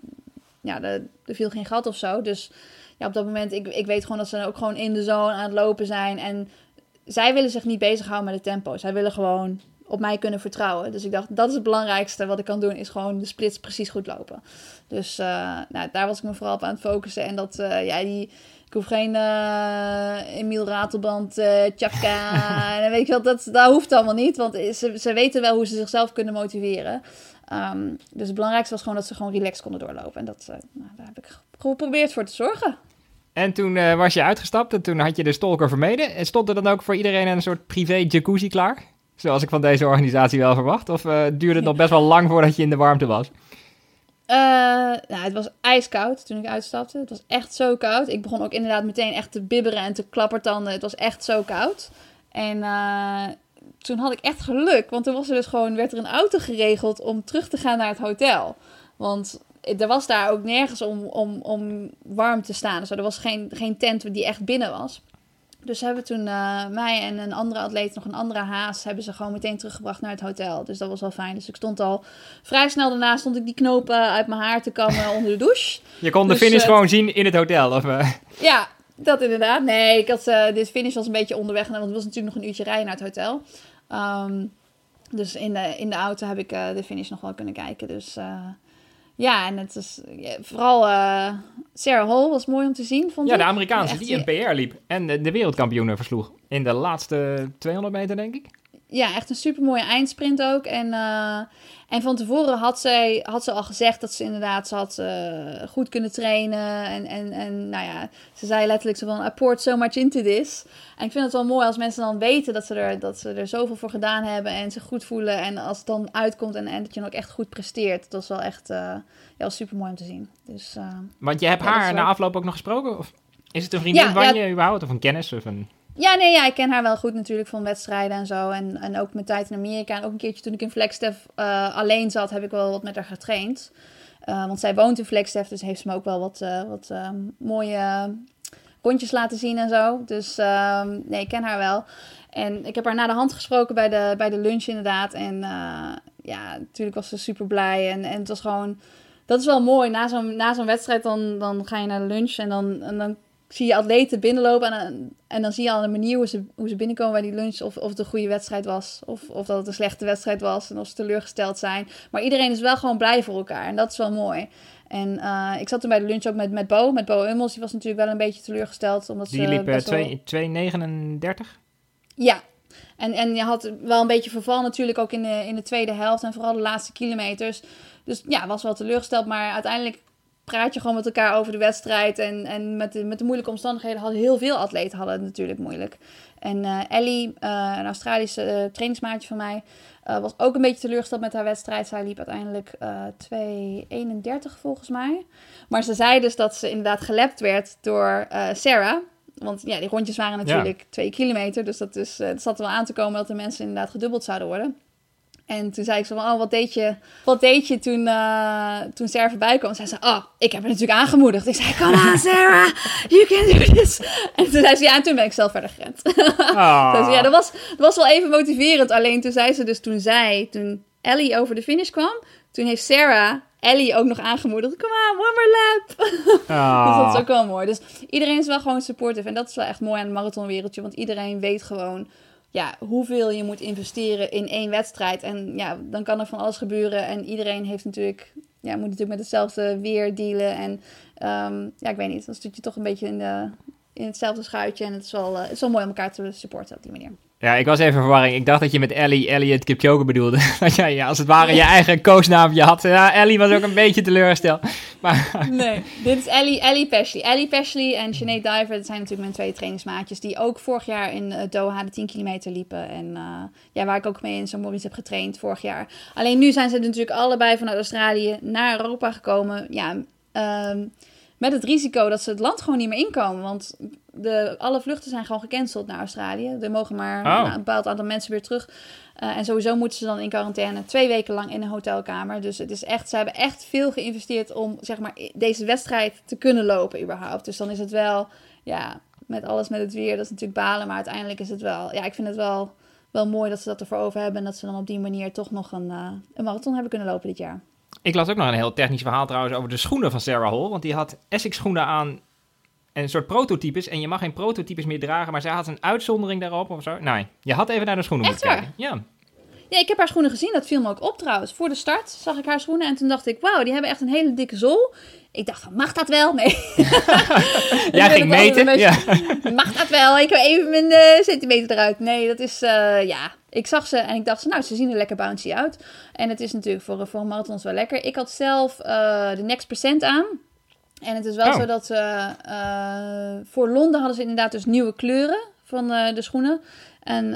ja, er, er viel geen gat of zo. Dus ja, op dat moment, ik, ik weet gewoon dat ze ook gewoon in de zone aan het lopen zijn. En zij willen zich niet bezighouden met het tempo. Zij willen gewoon op mij kunnen vertrouwen. Dus ik dacht, dat is het belangrijkste wat ik kan doen, is gewoon de splits precies goed lopen. Dus eh, nou, daar was ik me vooral op aan het focussen. En dat, eh, ja, die, ik hoef geen eh Emiel Ratelband, eh Chaka, *laughs* en weet je wel, dat, dat hoeft allemaal niet. Want ze, ze weten wel hoe ze zichzelf kunnen motiveren. Ehm, dus het belangrijkste was gewoon dat ze gewoon relaxed konden doorlopen. En dat, eh, nou, daar heb ik geprobeerd voor te zorgen. En toen eh, was je uitgestapt en toen had je de stalker vermeden. En stond er dan ook voor iedereen een soort privé jacuzzi klaar? Zoals ik van deze organisatie wel verwacht. Of eh, duurde het nog best wel lang voordat je in de warmte was? Eh, nou, het was ijskoud toen ik uitstapte. Het was echt zo koud. Ik begon ook inderdaad meteen echt te bibberen en te klappertanden. Het was echt zo koud. En toen had ik echt geluk, want toen was er dus gewoon, werd er een auto geregeld om terug te gaan naar het hotel. Want er was daar ook nergens om, om, om warm te staan. Dus er was geen, geen tent die echt binnen was. Dus hebben toen uh, mij en een andere atleet, nog een andere haas, hebben ze gewoon meteen teruggebracht naar het hotel. Dus dat was wel fijn. Dus ik stond al vrij snel daarna, stond ik die knopen uit mijn haar te kammen onder de douche. Je kon de Dus, finish eh, gewoon zien in het hotel? Of, eh? Ja, dat inderdaad. Nee, ik had, eh dit finish was een beetje onderweg, want het was natuurlijk nog een uurtje rijden naar het hotel. Ehm, dus in de, in de auto heb ik eh, de finish nog wel kunnen kijken. Dus eh, ja, en het is ja, vooral Sarah Hall was mooi om te zien, vond Ja, ik. de Amerikaanse die in PR liep. En de, de wereldkampioenen versloeg. In de laatste 200 meter, denk ik. Ja, echt een super mooie eindsprint ook. En, eh, en van tevoren had, zij, had ze al gezegd dat ze inderdaad ze had eh, goed kunnen trainen. En, en, en nou ja, ze zei letterlijk zo van, I poured so much into this. En ik vind het wel mooi als mensen dan weten dat ze er, dat ze er zoveel voor gedaan hebben en zich goed voelen. En als het dan uitkomt en, en dat je dan ook echt goed presteert. Dat is wel echt eh, ja, super mooi om te zien. Dus Want je hebt Ja, haar na afloop ook nog gesproken? Of is het een vriendin Ja, van je überhaupt? Of een kennis? Of een... Ja, nee, ja, ik ken haar wel goed natuurlijk van wedstrijden en zo. En, en ook mijn tijd in Amerika. En ook een keertje toen ik in Flagstaff eh, alleen zat, heb ik wel wat met haar getraind. Eh, want zij woont in Flagstaff, dus heeft ze me ook wel wat, eh, wat mooie rondjes laten zien en zo. Dus ehm, nee, ik ken haar wel. En ik heb haar na de hand gesproken bij de, bij de lunch inderdaad. En ja, natuurlijk was ze super blij. En, en het was gewoon... Dat is wel mooi. Na zo'n, na zo'n wedstrijd dan, dan ga je naar de lunch en dan, en dan zie je atleten binnenlopen en, dan- en dan zie je al de manier hoe ze, hoe ze binnenkomen bij die lunch. Of, of het een goede wedstrijd was. Of, of dat het een slechte wedstrijd was. En of ze teleurgesteld zijn. Maar iedereen is wel gewoon blij voor elkaar. En dat is wel mooi. En eh, ik zat toen bij de lunch ook met, met Bo. Met Bo Ummels. Die was natuurlijk wel een beetje teleurgesteld. Omdat Die ze liep wel- 2 2,39. ja, en, en je had wel een beetje verval natuurlijk ook in de, in de tweede helft en vooral de laatste kilometers. Dus ja, was wel teleurgesteld, maar uiteindelijk praat je gewoon met elkaar over de wedstrijd. En, en met, de, met de moeilijke omstandigheden hadden heel veel atleten hadden het natuurlijk moeilijk. En eh, Ellie, eh, een Australische eh, trainingsmaatje van mij, was ook een beetje teleurgesteld met haar wedstrijd. Zij liep uiteindelijk eh 2.31 volgens mij. Maar ze zei dus dat ze inderdaad gelapt werd door Sarah. Want ja, die rondjes waren natuurlijk twee kilometer. Dus dat is, het zat er wel aan te komen dat de mensen inderdaad gedubbeld zouden worden. En toen zei ik zo van, oh, wat deed je, wat deed je toen, eh, toen Sarah voorbij kwam? Zei, oh, ik heb haar natuurlijk aangemoedigd. Ik zei, come on Sarah, you can do this. En toen zei ze, ja, en toen ben ik zelf verder gerend. *laughs* Dus ja, dat was, dat was wel even motiverend. Alleen toen zei ze dus, toen zij, toen Ellie over de finish kwam, toen heeft Sarah Ellie ook nog aangemoedigd. Kom aan, one more lap. *laughs* Ah. Dus dat is ook wel mooi. Dus iedereen is wel gewoon supportive. En dat is wel echt mooi aan het marathonwereldje. Want iedereen weet gewoon ja, hoeveel je moet investeren in één wedstrijd. En ja, dan kan er van alles gebeuren. En iedereen heeft natuurlijk, ja, moet natuurlijk met hetzelfde weer dealen. En ehm, ja, ik weet niet. Dan zit je toch een beetje in, de, in hetzelfde schuitje. En het is, wel, eh, het is wel mooi om elkaar te supporten op die manier. Ja, ik was even in verwarring. Ik dacht dat je met Ellie Elliot Kipchoge bedoelde. *laughs* Dat jij ja, als het ware je eigen koosnaampje had. Ja, Ellie was ook een beetje teleurgesteld. *laughs* Maar Nee, dit is Ellie, Ellie Pashley. Ellie Pashley en Sinead Diver, dat zijn natuurlijk mijn twee trainingsmaatjes... die ook vorig jaar in eh, Doha de 10 kilometer liepen. En eh, ja, waar ik ook mee in St. Moritz heb getraind vorig jaar. Alleen nu zijn ze natuurlijk allebei vanuit Australië naar Europa gekomen. Ja, ehm, met het risico dat ze het land gewoon niet meer inkomen. Want de, alle vluchten zijn gewoon gecanceld naar Australië. Er mogen maar Oh. een bepaald aantal mensen weer terug. Eh, en sowieso moeten ze dan in quarantaine twee weken lang in een hotelkamer. Dus het is echt, ze hebben echt veel geïnvesteerd om zeg maar, deze wedstrijd te kunnen lopen überhaupt. Dus dan is het wel, ja, met alles met het weer, dat is natuurlijk balen. Maar uiteindelijk is het wel, ja, ik vind het wel, wel mooi dat ze dat ervoor over hebben. En dat ze dan op die manier toch nog een, eh, een marathon hebben kunnen lopen dit jaar. Ik las ook nog een heel technisch verhaal trouwens over de schoenen van Sarah Hall. Want die had Essex schoenen aan. En een soort prototypes. En je mag geen prototypes meer dragen. Maar zij had een uitzondering daarop of zo. Nee, je had even naar de schoenen Echt moeten kijken. Ja. Ja, ik heb haar schoenen gezien. Dat viel me ook op trouwens. Voor de start zag ik haar schoenen. En toen dacht ik, wauw, die hebben echt een hele dikke zool. Ik dacht van, mag dat wel? Nee. *laughs* Jij ging meten. Ja. Mag dat wel? Ik heb even mijn eh, centimeter eruit. Nee, dat is, eh, ja. Ik zag ze en ik dacht, nou, ze zien er lekker bouncy uit. En het is natuurlijk voor, voor marathons wel lekker. Ik had zelf eh, de Next Percent aan. En het is wel Oh. zo dat ze voor Londen hadden ze inderdaad dus nieuwe kleuren van de schoenen. En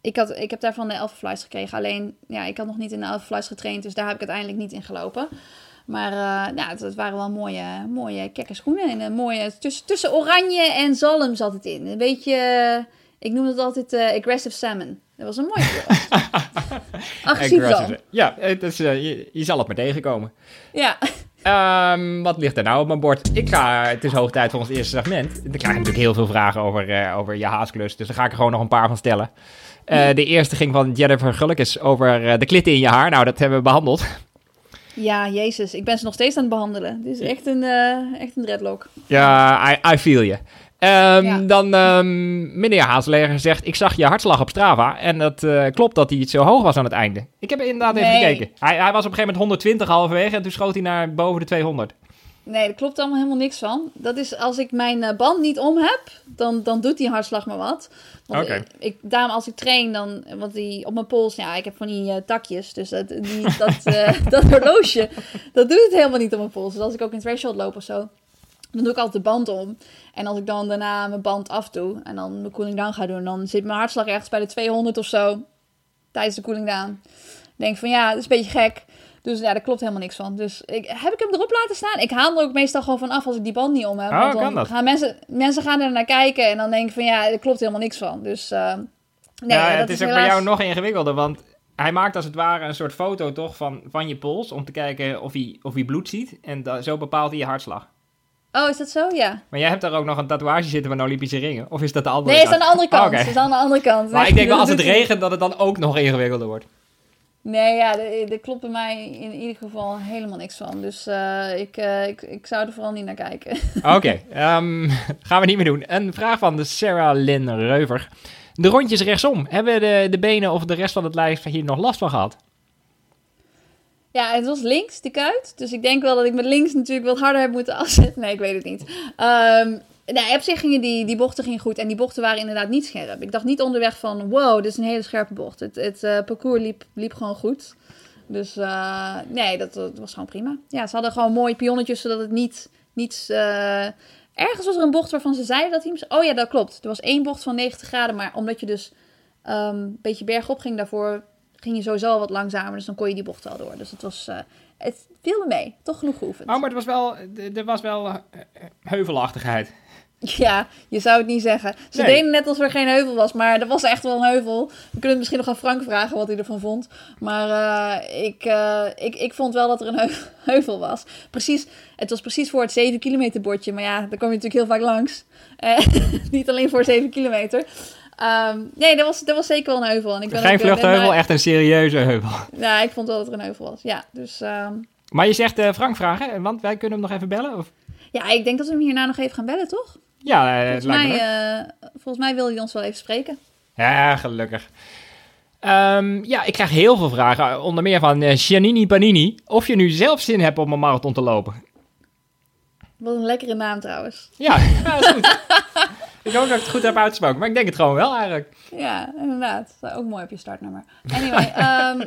ik, had, ik heb daarvan de Alpha Flies gekregen. Alleen, ja, ik had nog niet in de Alpha Flies getraind, dus daar heb ik uiteindelijk niet in gelopen. Maar eh, ja, het, het waren wel mooie, mooie kekke schoenen. En een mooie, tussen, tussen oranje en zalm zat het in. Een beetje, eh, ik noem het altijd eh, aggressive salmon. Dat was een mooie. *laughs* Agressief. Ja, het is, eh, je, je zal het maar tegenkomen. Ja. Ehm, wat ligt er nou op mijn bord? Ik ga, het is hoog tijd voor ons eerste segment. Dan krijg je natuurlijk heel veel vragen over, eh, over je haasklus, dus daar ga ik er gewoon nog een paar van stellen. Eh, de eerste ging van Jennifer Gullekes over eh, de klitten in je haar. Nou, dat hebben we behandeld. Ja, jezus. Ik ben ze nog steeds aan het behandelen. Dit is echt een, eh, echt een dreadlock. Ja, I, I feel you. Ehm, Ja. Dan ehm, meneer Haasleger zegt, ik zag je hartslag op Strava. En dat eh, klopt dat hij iets zo hoog was aan het einde. Ik heb inderdaad even gekeken. Hij, hij was op een gegeven moment 120 halverwege en toen schoot hij naar boven de 200. Nee, daar klopt allemaal helemaal niks van. Dat is als ik mijn eh, band niet om heb, dan, dan doet die hartslag maar wat. Want Oké. ik, ik, daarom als ik train, dan, want die op mijn pols, ja, ik heb van die eh, takjes. Dus dat, die, *laughs* dat, eh, *laughs* dat horloge, dat doet het helemaal niet op mijn pols. Dus als ik ook in threshold loop of zo, dan doe ik altijd de band om. En als ik dan daarna mijn band afdoe en dan mijn cooling down ga doen, dan zit mijn hartslag ergens bij de 200 of zo tijdens de cooling down. Denk van ja, dat is een beetje gek. Dus ja, daar klopt helemaal niks van. Dus ik, heb ik hem erop laten staan? Ik haal er ook meestal gewoon van af als ik die band niet om heb. Oh, Want dan? Gaan mensen, mensen gaan er naar kijken en dan denk ik van ja, er klopt helemaal niks van. Dus eh, nee, ja, dat het is, ook helaas- bij jou nog ingewikkelder, want hij maakt als het ware een soort foto toch van, van je pols om te kijken of hij, of hij bloed ziet. En da- zo bepaalt hij je hartslag. Oh, is dat zo? Ja. Maar jij hebt daar ook nog een tatoeage zitten van Olympische ringen. Of is dat de andere Nee, het is aan de andere kant. Oh, is aan de andere kant. Maar Nee, ik denk *laughs* wel als het regent dat het dan ook nog ingewikkelder wordt. Nee, ja, er klopt bij mij in ieder geval helemaal niks van. Dus eh, ik, eh, ik, ik zou er vooral niet naar kijken. Oké, *laughs* ehm, *laughs* gaan we niet meer doen. Een vraag van de Sarah Lynn Reuver. De rondjes rechtsom. Hebben de, de benen of de rest van het lijf hier nog last van gehad? Ja, het was links, de kuit. Dus ik denk wel dat ik met links natuurlijk wat harder heb moeten afzetten. Nee, ik weet het niet. Ehm nee, op zich die, die bochten gingen goed. En die bochten waren inderdaad niet scherp. Ik dacht niet onderweg van, wow, dit is een hele scherpe bocht. Het, het eh, parcours liep, liep gewoon goed. Dus eh, nee, dat, dat was gewoon prima. Ja, ze hadden gewoon mooie pionnetjes, zodat het niet... niet eh, Ergens was er een bocht waarvan ze zeiden dat hij... Oh ja, dat klopt. Er was één bocht van 90 graden, maar omdat je dus ehm, een beetje bergop ging daarvoor... ging je sowieso al wat langzamer, dus dan kon je die bocht wel door. Dus het was... het viel me mee. Toch genoeg geoefend. Oh, maar het was wel, er was wel heuvelachtigheid. *laughs* Ja, je zou het niet zeggen. Ze Nee. deden net alsof er geen heuvel was, maar er was echt wel een heuvel. We kunnen het misschien nog aan Frank vragen wat hij ervan vond. Maar eh, ik, eh, ik, ik vond wel dat er een heu- *laughs* heuvel was. Precies, het was precies voor het 7 kilometer bordje. Maar ja, daar kom je natuurlijk heel vaak langs. Eh, *laughs* niet alleen voor 7 kilometer. Ehm, nee, er was, er was zeker wel een heuvel. En ik ben Geen vluchtheuvel, echt een serieuze heuvel. Ja, ik vond wel dat er een heuvel was. Ja, dus ehm, Maar je zegt Frank vragen, want wij kunnen hem nog even bellen? Of? ja, ik denk dat we hem hierna nog even gaan bellen, toch? Ja, eh, Volgens mij, eh, volgens mij wil hij ons wel even spreken. Ja, gelukkig. Ehm, ja, ik krijg heel veel vragen, onder meer van eh, Giannini Panini. Of je nu zelf zin hebt om een marathon te lopen. Wat een lekkere naam trouwens. Ja, *laughs* ja is goed. ik hoop dat ik het goed heb uitgesproken, maar ik denk het gewoon wel eigenlijk. Ja, inderdaad. Ook mooi op je startnummer. Anyway, *laughs* ehm,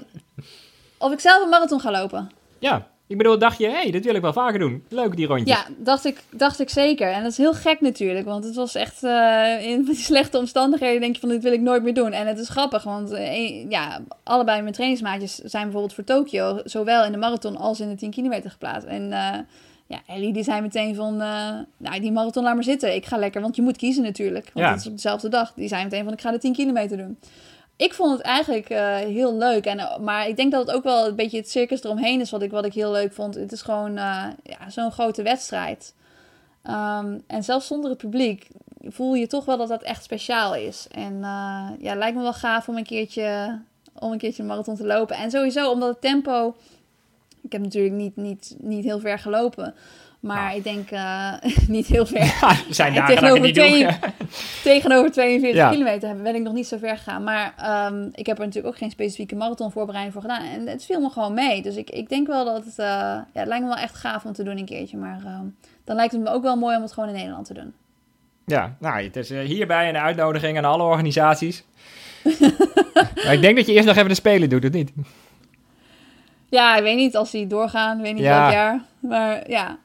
of ik zelf een marathon ga lopen. Ja, ik bedoel, dacht je, hé, hey, dit wil ik wel vaker doen. Leuk, die rondjes. Ja, dacht ik, dacht ik zeker. En dat is heel gek natuurlijk, want het was echt eh, in *laughs* slechte omstandigheden denk je van dit wil ik nooit meer doen. En het is grappig, want eh, ja, allebei mijn trainingsmaatjes zijn bijvoorbeeld voor Tokio, zowel in de marathon als in de 10 kilometer geplaatst. En eh, ja, Ellie die zei meteen van, nou die marathon laat maar zitten, ik ga lekker, want je moet kiezen natuurlijk. Want Ja. het is op dezelfde dag. Die zei meteen van ik ga de 10 kilometer doen. Ik vond het eigenlijk eh, heel leuk. En, eh, maar ik denk dat het ook wel een beetje het circus eromheen is wat ik, wat ik heel leuk vond. Het is gewoon eh, ja, zo'n grote wedstrijd. Ehm, en zelfs zonder het publiek voel je toch wel dat dat echt speciaal is. En eh, ja, lijkt me wel gaaf om een keertje, om een keertje een marathon te lopen. En sowieso omdat het tempo... Ik heb natuurlijk niet, niet, niet heel ver gelopen. Maar Nou. ik denk eh, *laughs* niet heel ver. Ja, zijn dagen dat ik het niet tegenover doe. Tegenover 42 *laughs* Ja. kilometer ben ik nog niet zo ver gegaan. Maar ehm, ik heb er natuurlijk ook geen specifieke marathonvoorbereiding voor gedaan. En het viel me gewoon mee. Dus ik, ik denk wel dat het... eh, ja, het lijkt me wel echt gaaf om te doen een keertje. Maar ehm, dan lijkt het me ook wel mooi om het gewoon in Nederland te doen. Ja, nou, het is eh, hierbij een uitnodiging aan alle organisaties. *laughs* maar ik denk dat je eerst nog even de Spelen doet, of niet? Ja, ik weet niet als die doorgaan. Ik weet niet Ja. welk jaar. Maar ja,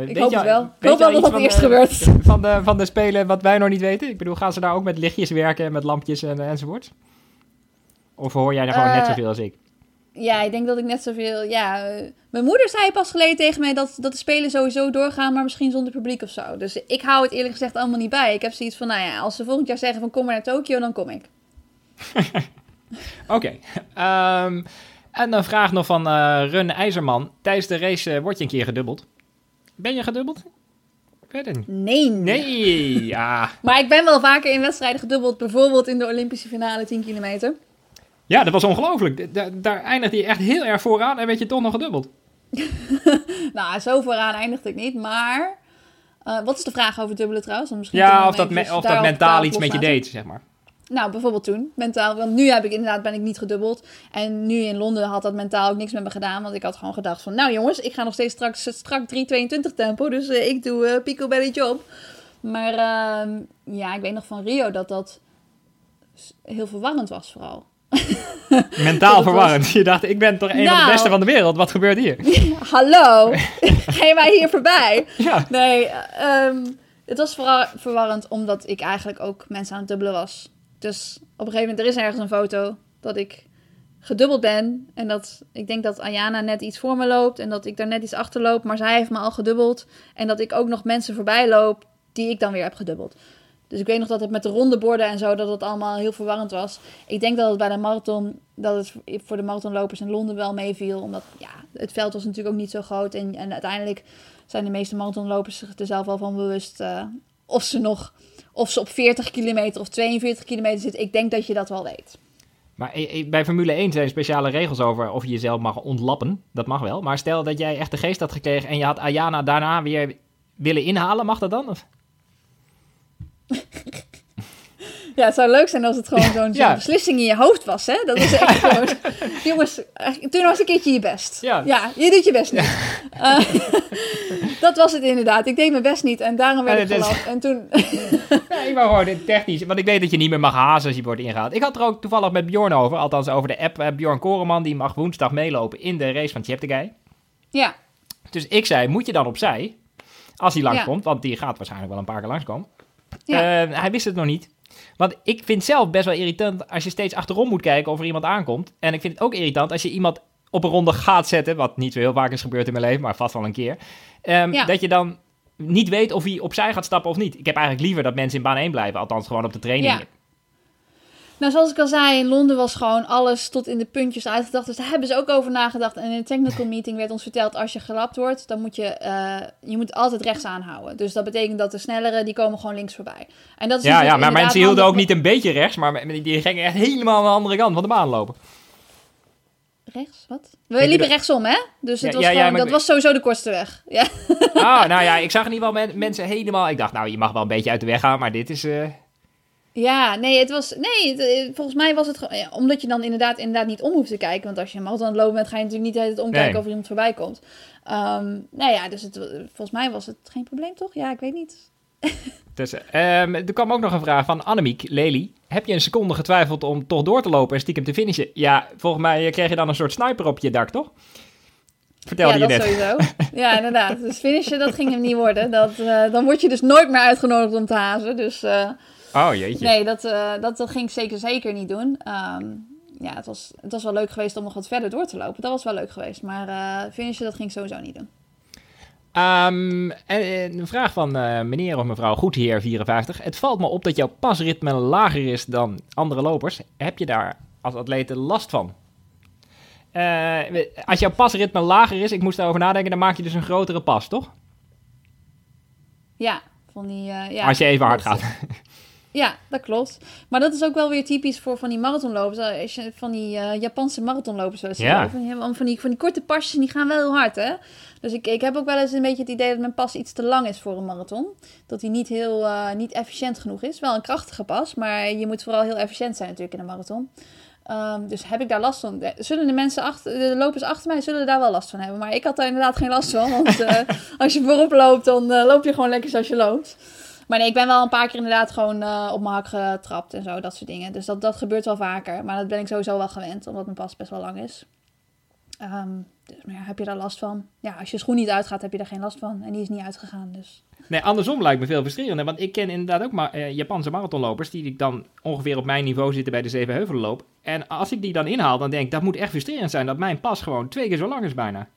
Ik weet hoop je- het wel. Ik hoop wel dat het van eerst de- gebeurt. *laughs* Van de, van de spelen wat wij nog niet weten? Ik bedoel, gaan ze daar ook met lichtjes werken, met lampjes en, enzovoort? Of hoor jij er gewoon net Eh, zoveel als ik? Ja, ik denk dat ik net zoveel... Ja, eh, mijn moeder zei pas geleden tegen mij dat, dat de spelen sowieso doorgaan, maar misschien zonder publiek of zo. Dus ik hou het eerlijk gezegd allemaal niet bij. Ik heb zoiets van, nou ja, als ze volgend jaar zeggen van kom maar naar Tokio, dan kom ik. *laughs* Oké. Ehm, en een vraag nog van eh, Run IJzerman. Tijdens de race eh, word je een keer gedubbeld. Ben je gedubbeld? Het niet. Nee. Nee, ja. Maar ik ben wel vaker in wedstrijden gedubbeld, bijvoorbeeld in de Olympische finale 10 kilometer. Ja, dat was ongelooflijk. Da- da- daar eindigde je echt heel erg vooraan en werd je toch nog gedubbeld. *laughs* Nou, zo vooraan eindigde ik niet, maar... eh, wat is de vraag over dubbelen trouwens? Misschien Ja, of dat, me- of dat mentaal iets met je deed, zeg maar. Nou, bijvoorbeeld toen, mentaal. Want nu heb ik inderdaad, ben ik niet gedubbeld. En nu in Londen had dat mentaal ook niks met me gedaan. Want ik had gewoon gedacht van, nou jongens, ik ga nog steeds straks strak 3.22 tempo. Dus eh, ik doe eh pico belly job. Maar ehm, ja, ik weet nog van Rio dat dat heel verwarrend was vooral. *laughs* Mentaal was- verwarrend. Je dacht, ik ben toch een van de Nou. beste van de wereld. Wat gebeurt hier? *laughs* Hallo, ga je mij hier voorbij? Ja. Nee, ehm, het was vooral verwarrend omdat ik eigenlijk ook mensen aan het dubbelen was. Dus op een gegeven moment, er is ergens een foto dat ik gedubbeld ben. En dat ik denk dat Ayana net iets voor me loopt en dat ik daar net iets achter loop. Maar zij heeft me al gedubbeld. En dat ik ook nog mensen voorbij loop die ik dan weer heb gedubbeld. Dus ik weet nog dat het met de ronde borden en zo, dat het allemaal heel verwarrend was. Ik denk dat het bij de marathon, dat het voor de marathonlopers in Londen wel meeviel. Omdat ja, het veld was natuurlijk ook niet zo groot. En, en uiteindelijk zijn de meeste marathonlopers zich er zelf wel van bewust eh, of ze nog, of ze op 40 kilometer of 42 kilometer zitten. Ik denk dat je dat wel weet. Maar bij Formule 1 zijn speciale regels over of je jezelf mag ontlappen. Dat mag wel. Maar stel dat jij echt de geest had gekregen en je had Ayana daarna weer willen inhalen. Mag dat dan? *laughs* Ja, het zou leuk zijn als het gewoon zo'n Ja. beslissing in je hoofd was, hè? Dat is *laughs* echt gewoon... Jongens, eh, toen was een keertje je best. Ja. je doet je best niet. *laughs* Eh, *laughs* dat was het inderdaad. Ik deed mijn best niet en daarom werd Ja, ik gelapt. En toen... Ja, ik wou gewoon technisch. Want ik weet dat je niet meer mag hazen als je wordt ingehaald. Ik had er ook toevallig met Bjorn over. Althans over de app. eh, Bjorn Koreman die mag woensdag meelopen in de race van Cheptegei. Ja, Dus ik zei, moet je dan opzij? Als hij langskomt. Want die gaat waarschijnlijk wel een paar keer langskomen. ja. Hij wist het nog niet. Want ik vind zelf best wel irritant als je steeds achterom moet kijken of er iemand aankomt. En ik vind het ook irritant als je iemand op een ronde gaat zetten, wat niet zo heel vaak is gebeurd in mijn leven, maar vast wel een keer. Ehm, Ja. Dat je dan niet weet of hij opzij gaat stappen of niet. Ik heb eigenlijk liever dat mensen in baan 1 blijven, althans gewoon op de training. Ja. Nou, zoals ik al zei, in Londen was gewoon alles tot in de puntjes uitgedacht. Dus daar hebben ze ook over nagedacht. En in de technical meeting werd ons verteld, als je gelapt wordt, dan moet je, eh, je moet altijd rechts aanhouden. Dus dat betekent dat de snellere, die komen gewoon links voorbij. En dat is Ja, dus ja, maar mensen hielden ook niet een beetje rechts, maar die gingen echt helemaal aan de andere kant van de baan lopen. Rechts? Wat? We liepen rechtsom, hè? Dus het Ja, was ja, gewoon, dat ik- was sowieso de kortste weg. Ja. Ah, nou ja, ik zag in ieder geval men- mensen helemaal... Ik dacht, nou, je mag wel een beetje uit de weg gaan, maar dit is... eh, Ja, nee, het was. Nee, het, eh, volgens mij was het ja, omdat je dan inderdaad, inderdaad niet om hoeft te kijken. Want als je een marathon aan het lopen bent, ga je natuurlijk niet de hele tijd omkijken Nee. of er iemand voorbij komt. Ehm, nou ja, dus het, volgens mij was het geen probleem, toch? Ja, ik weet niet. *laughs* Dus, ehm, er kwam ook nog een vraag van Annemiek Lely. Heb je een seconde getwijfeld om toch door te lopen en stiekem te finishen? Ja, volgens mij eh, kreeg je dan een soort sniper op je dak, toch? Vertelde ja, je dat net. sowieso. *laughs* ja, inderdaad. Dus finishen, dat ging hem niet worden. Dat, eh, dan word je dus nooit meer uitgenodigd om te hazen. Dus eh, Oh, jeetje. nee, dat, eh, dat, dat ging ik zeker zeker niet doen. Ehm, ja, het was, het was wel leuk geweest om nog wat verder door te lopen. Dat was wel leuk geweest. Maar eh finishen, dat ging ik sowieso niet doen. Ehm, en, en een vraag van eh, meneer of mevrouw Goedheer 54. Het valt me op dat jouw pasritme lager is dan andere lopers. Heb je daar als atlete last van? Als jouw pasritme lager is, ik moest daarover nadenken, dan maak je dus een grotere pas, toch? Ja, van die... ja, als je even hard gaat. Ja, dat klopt. Maar dat is ook wel weer typisch voor van die marathonlopers. Als je van die eh, Japanse marathonlopers wel eens Ja. die allemaal van die, van die korte pasjes die gaan wel heel hard, hè? Dus ik, ik heb ook wel eens een beetje het idee dat mijn pas iets te lang is voor een marathon. Dat hij niet heel eh, niet efficiënt genoeg is. Wel een krachtige pas, maar je moet vooral heel efficiënt zijn natuurlijk in een marathon. Ehm, dus heb ik daar last van? Zullen de mensen achter, de lopers achter mij, zullen daar wel last van hebben? Maar ik had daar inderdaad geen last van. Want *laughs* eh, als je voorop loopt, dan eh, loop je gewoon lekker zoals je loopt. Maar nee, ik ben wel een paar keer inderdaad gewoon eh, op mijn hak getrapt en zo, dat soort dingen. Dus dat, dat gebeurt wel vaker. Maar dat ben ik sowieso wel gewend, omdat mijn pas best wel lang is. Ehm, dus maar ja, heb je daar last van? Ja, als je schoen niet uitgaat, heb je daar geen last van. En die is niet uitgegaan, dus... Nee, andersom lijkt me veel frustrerender. Want ik ken inderdaad ook maar, eh, Japanse marathonlopers die ik dan ongeveer op mijn niveau zitten bij de Zevenheuvelenloop. En als ik die dan inhaal, dan denk ik, dat moet echt frustrerend zijn dat mijn pas gewoon twee keer zo lang is bijna.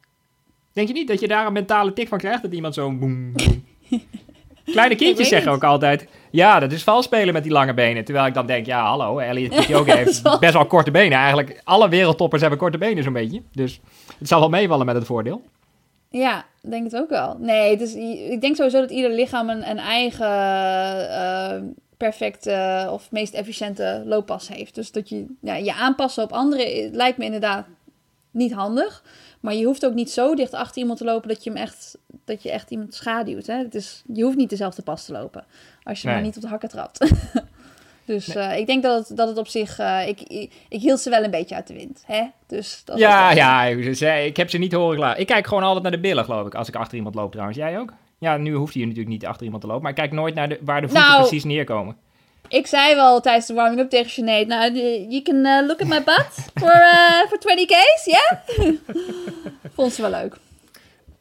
Denk je niet dat je daar een mentale tik van krijgt? Dat iemand zo boem, boem. *laughs* Kleine kindjes zeggen ook altijd, ja, dat is vals spelen met die lange benen. Terwijl ik dan denk, ja, hallo, Elliot Kipchoge heeft *laughs* best wel korte benen. Eigenlijk, alle wereldtoppers hebben korte benen zo'n beetje. Dus het zal wel meevallen met het voordeel. Ja, denk het ook wel. Nee, het is, ik denk sowieso dat ieder lichaam een, een eigen uh, perfecte of meest efficiënte looppas heeft. Dus dat je ja, je aanpassen op anderen lijkt me inderdaad niet handig. Maar je hoeft ook niet zo dicht achter iemand te lopen dat je hem echt, dat je echt iemand schaduwt. Hè? Het is, je hoeft niet dezelfde pas te lopen. Als je maar niet op de hakken trapt. *laughs* dus uh, ik denk dat het, dat het op zich. Uh, ik, ik, ik, hield ze wel een beetje uit de wind. Hè? Dus dat ja, ja ik heb ze niet horen klaar. Ik kijk gewoon altijd naar de billen, geloof ik. Als ik achter iemand loop trouwens. Jij ook? Ja, nu hoeft hij natuurlijk niet achter iemand te lopen. Maar ik kijk nooit naar de, waar de voeten nou, precies neerkomen. Ik zei wel tijdens de warming-up tegen Sinead, nou, you can uh, look at my butt *laughs* for, for 20 K's, ja? Yeah? *laughs* Vond ze wel leuk.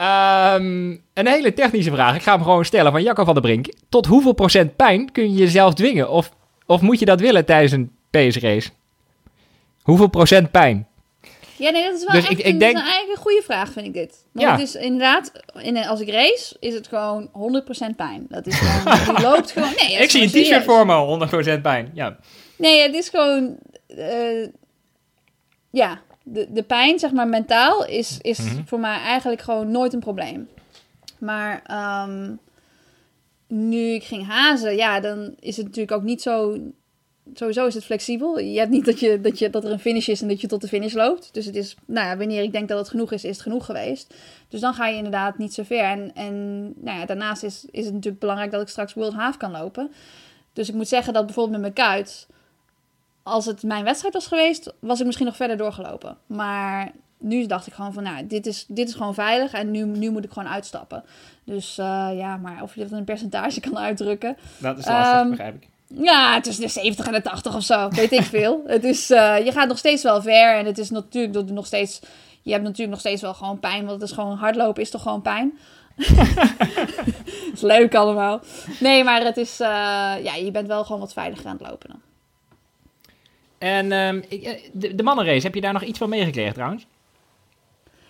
Um, een hele technische vraag. Ik ga hem gewoon stellen van Jacco van der Brink. Tot hoeveel procent pijn kun je jezelf dwingen? Of, of moet je dat willen tijdens een PS-race? Hoeveel procent pijn? Ja, nee, dat is wel dus ik, ik denk... een, eigenlijk een goede vraag, vind ik dit. Want ja. het is inderdaad, in, als ik race, is het gewoon 100% pijn. Dat is gewoon, *laughs* loopt gewoon... Nee, ik zie een t-shirt voor me, 100% pijn, ja. Nee, het is gewoon... Uh, ja, de, de pijn, zeg maar, mentaal is, is mm -hmm. voor mij eigenlijk gewoon nooit een probleem. Maar um, nu ik ging hazen, ja, dan is het natuurlijk ook niet zo sowieso is het flexibel. Je hebt niet dat, je, dat, je, dat er een finish is en dat je tot de finish loopt. Dus het is, nou ja, wanneer ik denk dat het genoeg is, is het genoeg geweest. Dus dan ga je inderdaad niet zo ver. En, en nou ja, daarnaast is, is het natuurlijk belangrijk dat ik straks World Half kan lopen. Dus ik moet zeggen dat bijvoorbeeld met mijn kuit, als het mijn wedstrijd was geweest, was ik misschien nog verder doorgelopen. Maar nu dacht ik gewoon van, nou, dit is, dit is gewoon veilig en nu, nu moet ik gewoon uitstappen. Dus uh, ja, maar of je dat in een percentage *laughs* kan uitdrukken. Dat is lastig, um, begrijp ik. Ja, tussen de 70 en de 80 of zo. Weet ik veel. *laughs* Het is, uh, je gaat nog steeds wel ver. En het is natuurlijk nog steeds. Je hebt natuurlijk nog steeds wel gewoon pijn. Want het is gewoon hardlopen is toch gewoon pijn. *laughs* is leuk allemaal. Nee, maar het is. Uh, ja, je bent wel gewoon wat veiliger aan het lopen dan. En um, de, de mannenrace, heb je daar nog iets van meegekregen trouwens?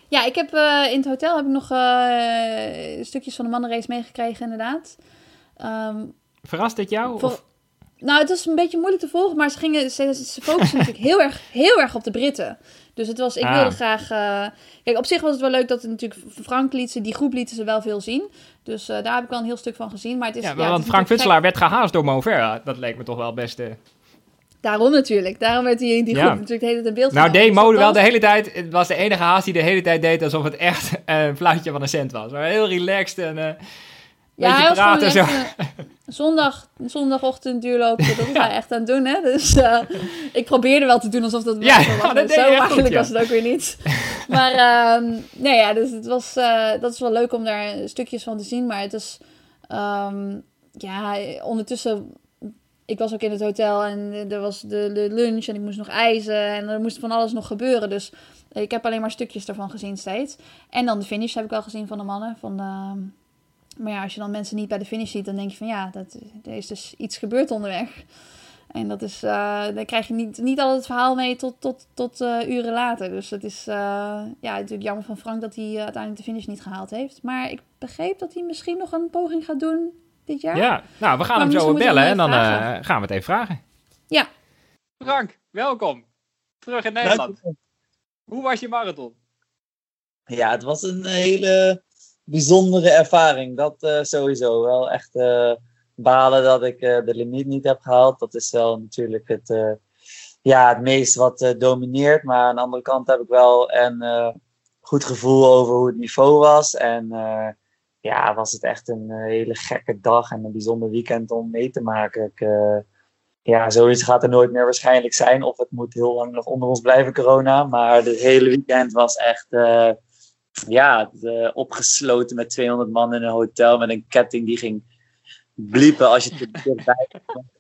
Ja, ik heb uh, in het hotel heb ik nog uh, stukjes van de mannenrace meegekregen, inderdaad. Um, Verrast dit jou? Of? Nou, het was een beetje moeilijk te volgen, maar ze, gingen, ze, ze focussen *laughs* natuurlijk heel erg, heel erg op de Britten. Dus het was, ik ah. wilde graag... Uh, kijk, op zich was het wel leuk dat het natuurlijk Frank liet ze, die groep lieten ze wel veel zien. Dus daar heb ik wel een heel stuk van gezien. Maar het is, ja, ja want Frank Futselaar werd gehaast door Mo Dat leek me toch wel het beste... Daarom natuurlijk. Daarom werd hij in die groep natuurlijk de hele tijd in beeld Nou, deed Mo wel de hele tijd... Het was de enige haast die de hele tijd deed alsof het echt een fluitje van een cent was. Maar heel relaxed en... Uh, ja, hij praten, zo. zondag, zondagochtend duurlopen, dat was *laughs* hij echt aan het doen. Hè? Dus uh, ik probeerde wel te doen alsof dat ja, was. *laughs* dat zo makkelijk was het ook weer niet. *laughs* Maar uh, nee, ja, dus het was, dat is wel leuk om daar stukjes van te zien. Maar het is, um, ja, ondertussen... Ik was ook in het hotel en er was de, de lunch en ik moest nog ijzen en er moest van alles nog gebeuren. Dus ik heb alleen maar stukjes daarvan gezien steeds. En dan de finish heb ik al gezien van de mannen, van de maar ja, als je dan mensen niet bij de finish ziet, dan denk je van ja, dat, er is dus iets gebeurd onderweg. En dat is, uh, dan krijg je niet, niet altijd het verhaal mee tot, tot, tot uh, uren later. Dus het is ja, natuurlijk jammer van Frank dat hij uiteindelijk de finish niet gehaald heeft. Maar ik begreep dat hij misschien nog een poging gaat doen dit jaar. Ja, nou, we gaan hem zo bellen en dan gaan we het even vragen. Ja. Frank, welkom. Terug in Nederland. Hoe was je marathon? Ja, het was een hele bijzondere ervaring. Dat uh, sowieso. Wel echt uh, balen dat ik uh, de limiet niet heb gehaald. Dat is wel natuurlijk het, ja, het meest wat domineert. Maar aan de andere kant heb ik wel een goed gevoel over hoe het niveau was. En ja, was het echt een hele gekke dag en een bijzonder weekend om mee te maken. Ik, ja, zoiets gaat er nooit meer waarschijnlijk zijn. Of het moet heel lang nog onder ons blijven, corona. Maar het hele weekend was echt ja, de, opgesloten met 200 man in een hotel met een ketting die ging bliepen als je te dichtbij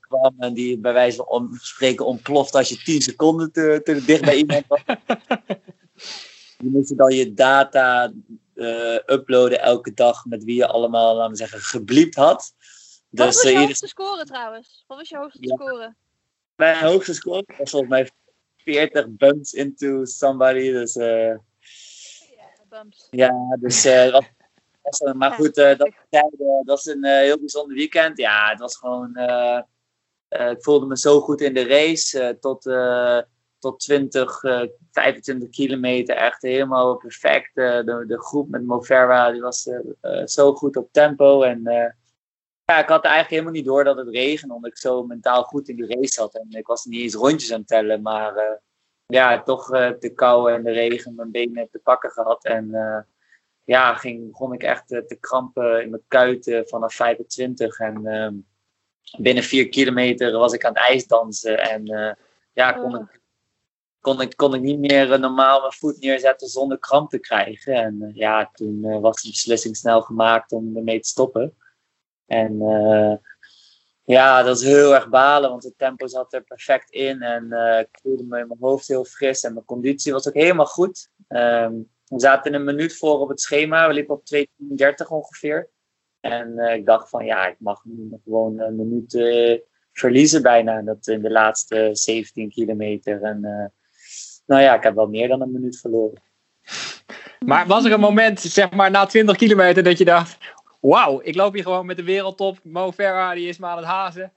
kwam. En die bij wijze van spreken ontploft als je 10 seconden te, te dicht bij iemand was. *laughs* je moest dan je data eh, uploaden elke dag met wie je allemaal, laten we zeggen, gebliept had. Wat was Dus je eh, hoogste score trouwens? Wat was je hoogste Ja. score? mijn hoogste score was volgens mij 40 bumps into somebody. Dus eh, Ja, bumps. ja, dus eh, was maar goed, eh, dat, dat is een eh, heel bijzonder weekend. Ja, het was gewoon. eh, eh, ik voelde me zo goed in de race. eh, tot, eh, tot 20, eh, 25 kilometer. Echt helemaal perfect. Eh, de, de groep met Moverra die was eh, eh, zo goed op tempo. En eh, ja, ik had eigenlijk helemaal niet door dat het regende. Omdat ik zo mentaal goed in die race zat. En ik was niet eens rondjes aan het tellen. Maar eh, ja, toch eh, de kou en de regen mijn benen te pakken gehad. En eh, ja, ging, begon ik echt eh, te krampen in mijn kuiten vanaf 25. En binnen 4 kilometer was ik aan het ijsdansen. En eh, ja, kon Oh. ik, kon, ik, kon ik niet meer eh, normaal mijn voet neerzetten zonder kramp te krijgen. En eh, ja, toen eh, was de beslissing snel gemaakt om ermee te stoppen. En ja, dat is heel erg balen, want het tempo zat er perfect in. En ik voelde me in mijn hoofd heel fris en mijn conditie was ook helemaal goed. Ehm, we zaten een minuut voor op het schema. We liepen op 2.30 ongeveer. En ik dacht van ja, ik mag nu gewoon een minuut verliezen bijna. Dat in de laatste 17 kilometer. En nou ja, ik heb wel meer dan een minuut verloren. Maar was er een moment, zeg maar na 20 kilometer, dat je dacht: Wauw, ik loop hier gewoon met de wereldtop. Mo Farah, die is me aan het hazen.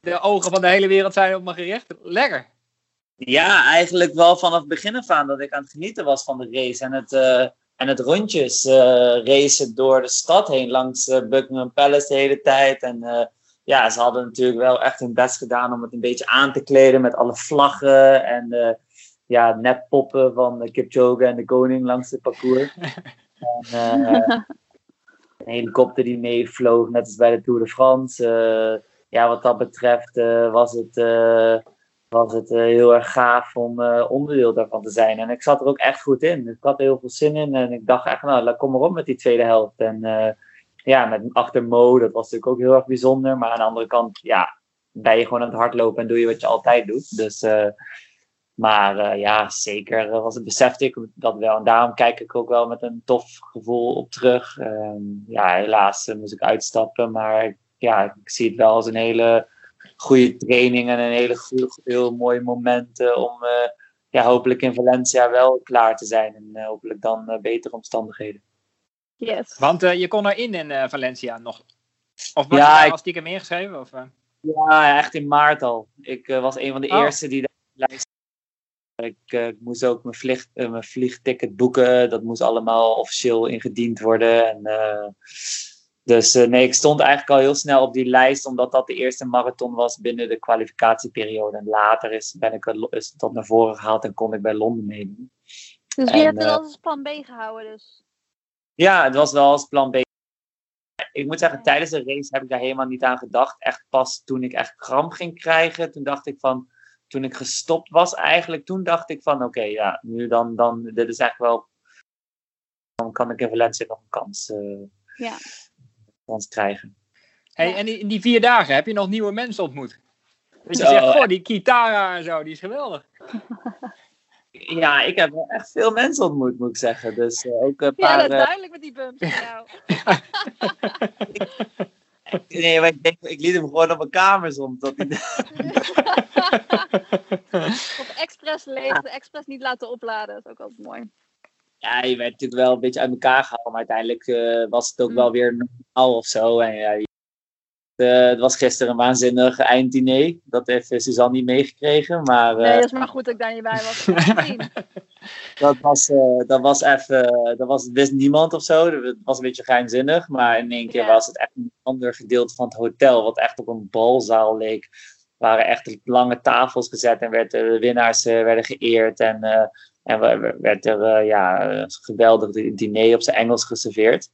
De ogen van de hele wereld zijn op me gericht. Lekker. Ja, eigenlijk wel vanaf het begin af aan dat ik aan het genieten was van de race. En het, eh, en het rondjes eh, racen door de stad heen langs eh, Buckingham Palace de hele tijd. En ja, ze hadden natuurlijk wel echt hun best gedaan om het een beetje aan te kleden met alle vlaggen en ja, neppoppen van de Kipchoge en de koning langs het parcours. en, *laughs* eh, een helikopter die meevloog, net als bij de Tour de France. Eh, ja, wat dat betreft eh, was het, was het heel erg gaaf om onderdeel daarvan te zijn. En ik zat er ook echt goed in. Ik had er heel veel zin in. En ik dacht echt, nou, kom maar op met die tweede helft. En ja, met achter Mo, dat was natuurlijk ook heel erg bijzonder. Maar aan de andere kant, ja, ben je gewoon aan het hardlopen en doe je wat je altijd doet. Dus, maar eh, ja, zeker was het, besefte ik dat wel. En daarom kijk ik ook wel met een tof gevoel op terug. Ehm, ja, helaas eh, moest ik uitstappen. Maar ja, ik zie het wel als een hele goede training en een hele goede, heel mooi moment eh, om eh, ja, hopelijk in Valencia wel klaar te zijn. En eh, hopelijk dan eh, betere omstandigheden. Yes. Want eh, je kon erin in eh, Valencia nog. Of was Ja, je daar ik- al stiekem ingeschreven? Of, eh? Ja, echt in maart al. Ik eh, was een van de Oh. eerste die daar op de lijst ik, eh, ik moest ook mijn, vlieg, eh, mijn vliegticket boeken. Dat moest allemaal officieel ingediend worden. En, eh, dus nee, ik stond eigenlijk al heel snel op die lijst, omdat dat de eerste marathon was binnen de kwalificatieperiode. En later is, ben ik is het tot naar voren gehaald en kon ik bij Londen meedoen. Dus je hebt het als plan B gehouden dus. Ja, het was wel als plan B. Ik moet zeggen, tijdens de race heb ik daar helemaal niet aan gedacht. Echt pas toen ik echt kramp ging krijgen, toen dacht ik van, toen ik gestopt was eigenlijk, toen dacht ik van, oké, ja, nu dan, dan, dit is eigenlijk wel, dan kan ik in Valencia nog een kans, eh, Ja. kans krijgen. Hey, Ja. En in die vier dagen heb je nog nieuwe mensen ontmoet? Dat je Zo, zegt, eh. goh, die Kitara en zo, die is geweldig. *laughs* Ja, ik heb wel echt veel mensen ontmoet, moet ik zeggen. Dus eh, ook een Ja, paar... dat is eh, duidelijk met die bumps *laughs* *laughs* van jou. Nee, maar ik, denk, ik liet hem gewoon op mijn kamer soms. Dat hij, *laughs* Of expres leeg, expres niet laten opladen. Dat is ook altijd mooi. ja, je werd natuurlijk wel een beetje uit elkaar gehaald. Maar uiteindelijk eh, was het ook Mm. wel weer normaal of zo. En ja, eh, het was gisteren een waanzinnig einddiner. Dat heeft eh, Suzanne niet meegekregen. Maar eh, Nee, dat is maar goed dat ik daar niet bij was. *laughs* Dat was, dat was even... Dat was, wist niemand of zo. Het was een beetje geheimzinnig. Maar in één keer Ja. was het echt een ander gedeelte van het hotel. Wat echt op een balzaal leek. Er waren echt lange tafels gezet. En werd, de winnaars werden geëerd. En... en we- we- werd er eh, ja, een geweldig di- diner op zijn Engels geserveerd.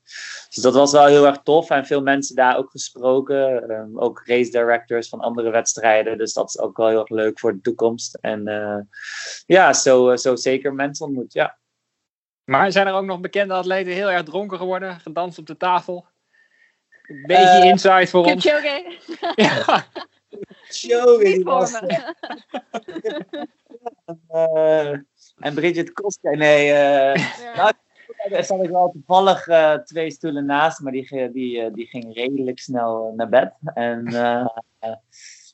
Dus dat was wel heel erg tof. En veel mensen daar ook gesproken. Ehm, ook race directors van andere wedstrijden. Dus dat is ook wel heel erg leuk voor de toekomst. En eh, ja, zo, eh, zo zeker mensen ontmoet. Ja. Maar zijn er ook nog bekende atleten heel erg dronken geworden, gedanst op de tafel? Een beetje Eh, insight voor ons. Kipchoge, *laughs* Ja. Was, me. *laughs* En Bridget Koska, nee, Ja. Nou, daar zat ik wel toevallig eh, twee stoelen naast, maar die, die, eh, die ging redelijk snel naar bed. En eh,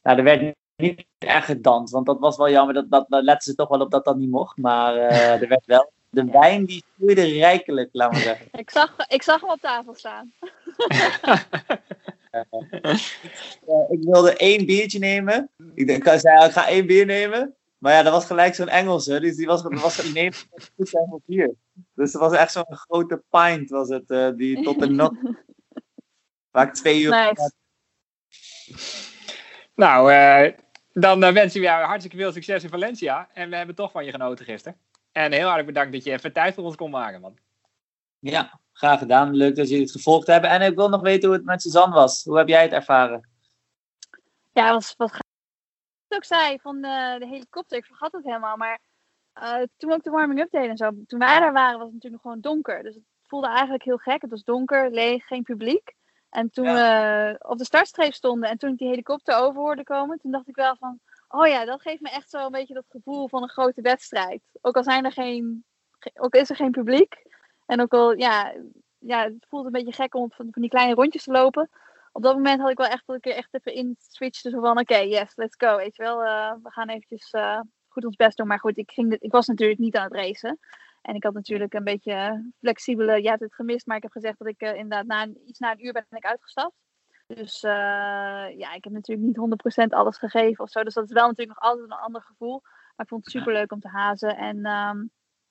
nou, er werd niet echt gedanst, want dat was wel jammer. Dat, dat, daar letten ze toch wel op dat dat niet mocht. Maar er werd wel. De wijn die vloeide rijkelijk, laat maar zeggen. Ik, zag, ik zag hem op tafel staan. *laughs* Ik wilde één biertje nemen. Ik, denk, ik zei, ik ga één bier nemen. Maar ja, dat was gelijk zo'n Engelse. Dus die was, dat was neemt goed zijn voor. Dus het was echt zo'n grote pint, was het. eh, die tot de nog. *laughs* Waar ik twee uur. Nice. Nou, eh, dan eh, wensen we jou hartstikke veel succes in Valencia. En we hebben toch van je genoten gisteren. En heel hartelijk bedankt dat je even tijd voor ons kon maken, man. Ja, graag gedaan. Leuk dat jullie het gevolgd hebben. En ik wil nog weten hoe het met Suzanne was. Hoe heb jij het ervaren? Ja, was ik ook zei van de, de helikopter, ik vergat het helemaal. Maar eh, toen we ook de warming-up deden en zo, toen wij daar waren, was het natuurlijk nog gewoon donker. Dus het voelde eigenlijk heel gek. Het was donker, leeg, geen publiek. En toen we op de startstreep stonden en toen ik die helikopter over hoorde komen, toen dacht ik wel van, oh ja, dat geeft me echt zo een beetje dat gevoel van een grote wedstrijd. Ook al zijn er geen, ge- ook is er geen publiek. En ook al, ja, ja het voelt een beetje gek om van die kleine rondjes te lopen op dat moment had ik wel echt dat ik er echt even in switchte. Zo van, oké, yes, let's go. Weet je wel, eh, we gaan eventjes eh, goed ons best doen. Maar goed, ik, ging dit, ik was natuurlijk niet aan het racen. En ik had natuurlijk een beetje flexibele, hebt het gemist. Maar ik heb gezegd dat ik eh, inderdaad na, een- iets na een uur ben ik uitgestapt. Dus ja, ik heb natuurlijk niet 100% alles gegeven of zo. Dus dat is wel natuurlijk nog altijd een ander gevoel. Maar ik vond het super leuk om te hazen. En ehm,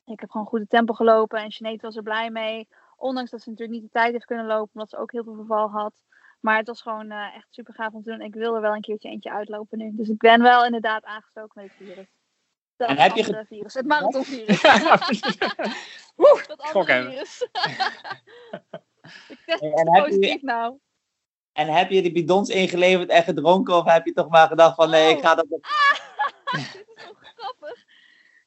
ik heb gewoon goede tempo gelopen. En Sinead was er blij mee. Ondanks dat ze natuurlijk niet de tijd heeft kunnen lopen. Omdat ze ook heel veel verval had. Maar het was gewoon eh, echt super gaaf om te doen. Ik wil er wel een keertje eentje uitlopen nu. Dus ik ben wel inderdaad aangestoken met het virus. Dat En heb je virus. Het marathonvirus. *laughs* Woe, dat gok andere virus. *laughs* ik test En heb je- positief nou. En heb je die bidons ingeleverd en gedronken? Of heb je toch maar gedacht van nee, ik ga dat... *laughs* Dit is zo grappig.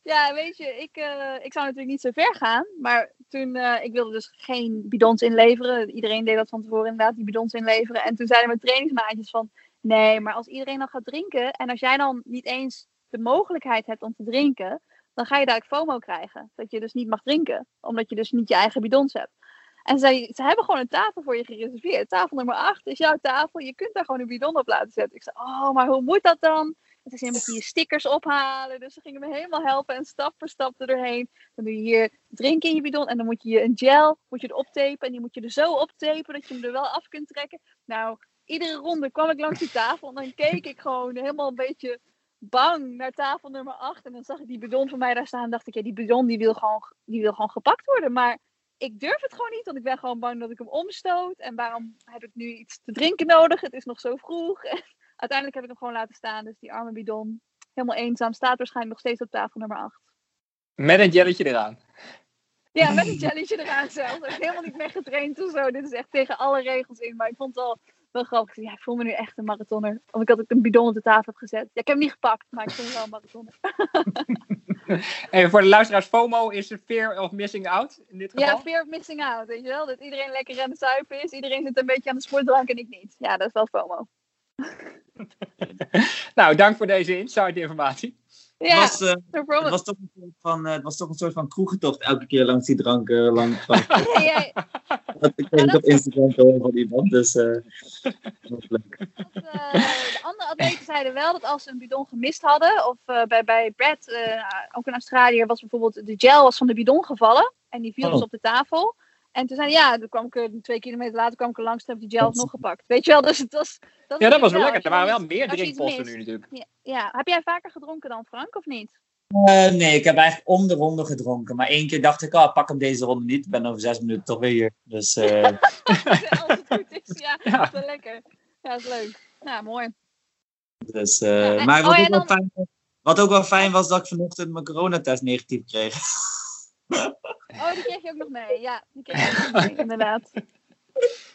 Ja, weet je, ik, eh, ik zou natuurlijk niet zo ver gaan. Maar toen, eh, ik wilde dus geen bidons inleveren. Iedereen deed dat van tevoren inderdaad, die bidons inleveren. En toen zeiden mijn trainingsmaatjes van, nee, maar als iedereen dan gaat drinken. En als jij dan niet eens de mogelijkheid hebt om te drinken. Dan ga je daar FOMO krijgen. Dat je dus niet mag drinken. Omdat je dus niet je eigen bidons hebt. En zij, ze hebben gewoon een tafel voor je gereserveerd. Tafel nummer 8 is jouw tafel. Je kunt daar gewoon een bidon op laten zetten. Ik zei, oh, maar hoe moet dat dan? En toen zei moet je stickers ophalen. Dus ze gingen me helemaal helpen en stap voor stap er doorheen. Dan doe je hier drinken in je bidon. En dan moet je je een gel moet je erop tapen. En die moet je er zo optapen dat je hem er wel af kunt trekken. Nou, iedere ronde kwam ik langs die tafel. En dan keek ik gewoon helemaal een beetje bang naar tafel nummer 8. En dan zag ik die bidon van mij daar staan. En dacht ik, ja, die bidon die wil, gewoon, die wil gewoon gepakt worden. Maar ik durf het gewoon niet, want ik ben gewoon bang dat ik hem omstoot. En waarom heb ik nu iets te drinken nodig? Het is nog zo vroeg. *laughs* uiteindelijk heb ik hem gewoon laten staan. Dus die arme bidon, helemaal eenzaam, staat waarschijnlijk nog steeds op tafel nummer 8. Met een jelletje eraan. Ja, met een challenge eraan zelfs. Ik heb helemaal niet meer getraind of zo. Dit is echt tegen alle regels in. Maar ik vond het wel, wel grappig. Ja, ik voel me nu echt een marathoner. Omdat ik had ook een bidon op de tafel heb gezet. Ja, ik heb hem niet gepakt, maar ik voel me wel een marathoner. *laughs* Even voor de luisteraars, FOMO is de fear of missing out in dit geval. Ja, fear of missing out, weet je wel? Dat iedereen lekker aan het zuipen is. Iedereen zit een beetje aan de sportdrank en ik niet. Ja, dat is wel FOMO. *laughs* Nou, dank voor deze inside informatie. Ja, Het, was, eh, no het, was toch een soort van, eh, het was toch een soort van kroegentocht elke keer langs die drank. eh, langs, langs, Ja, ja, dat ik kreeg op Instagram te horen van iemand. Dus eh, dat was leuk. dat, eh, de andere atleten zeiden wel dat als ze een bidon gemist hadden, of eh, bij, bij Brad, eh, ook in Australië, was bijvoorbeeld de gel was van de bidon gevallen en die viel dus Oh. op de tafel. En toen zei hij, ja, toen kwam ik er twee kilometer later kwam ik er langs en heb ik die gel nog gepakt. Weet je wel, dus het was... Dat Ja, dat was wel lekker. Er waren wel meer drinkposten nu natuurlijk. Ja, ja, heb jij vaker gedronken dan Frank, of niet? Eh, nee, ik heb eigenlijk om de ronde gedronken. Maar één keer dacht ik, oh, pak hem deze ronde niet. Ik ben over zes minuten toch weer hier. Dus eh, *laughs* als het goed is, ja. *laughs* Ja. Dat is wel lekker. Ja, dat is leuk. Ja, mooi. Dus, eh, Ja, en- maar wat, oh ook wel dan- fijn, wat ook wel fijn was, dat ik vanochtend mijn coronatest negatief kreeg. *laughs* Oh, die kreeg je ook nog mee. Ja, die kreeg je ook nog mee, inderdaad.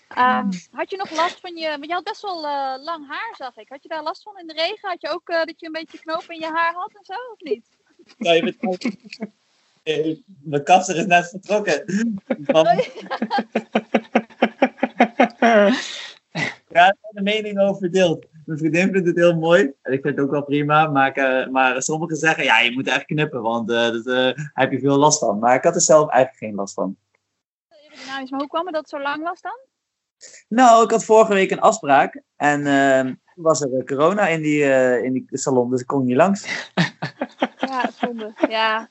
Ehm, had je nog last van je... Want je had best wel eh, lang haar, zag ik. Had je daar last van in de regen? Had je ook eh, dat je een beetje knopen in je haar had en zo, of niet? Bent Eh, Mijn kapster is net vertrokken. Van, ja, zijn de meningen over verdeeld. Mijn vriendin vindt het heel mooi. En ik vind het ook wel prima. Maar, eh, maar sommigen zeggen, ja, je moet echt knippen, want uh, dat, uh, heb je veel last van. Maar ik had er zelf eigenlijk geen last van. Aerodynamisch, maar hoe kwam het dat het zo lang was dan? Nou, ik had vorige week een afspraak. En toen was er corona in die, in die salon, dus ik kon niet langs. *laughs* Ja, zonde. Ja,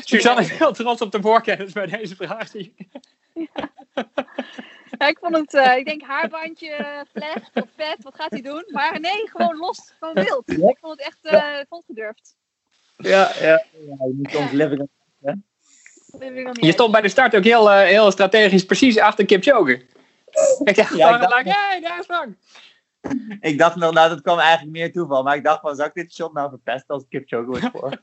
Suzanne is heel trots op de voorkennis bij deze vraag. Ja. *laughs* Ja, *laughs* ik vond het, uh, ik denk haarbandje, vlecht of vet, wat gaat hij doen? Maar nee, gewoon los, gewoon wild. Ja. Ik vond het echt, uh, vond het gedurfd. Ja, ja, ja, je moet soms living on hè? Je stond bij de start ook heel, uh, heel strategisch precies achter Kipchoge. *laughs* Ik dacht, ja, ik dacht, hey, daar is Frank. Ik dacht nog, nou dat kwam eigenlijk meer toeval. Maar ik dacht van, zou ik dit shot nou verpesten als Kipchoge wordt voor?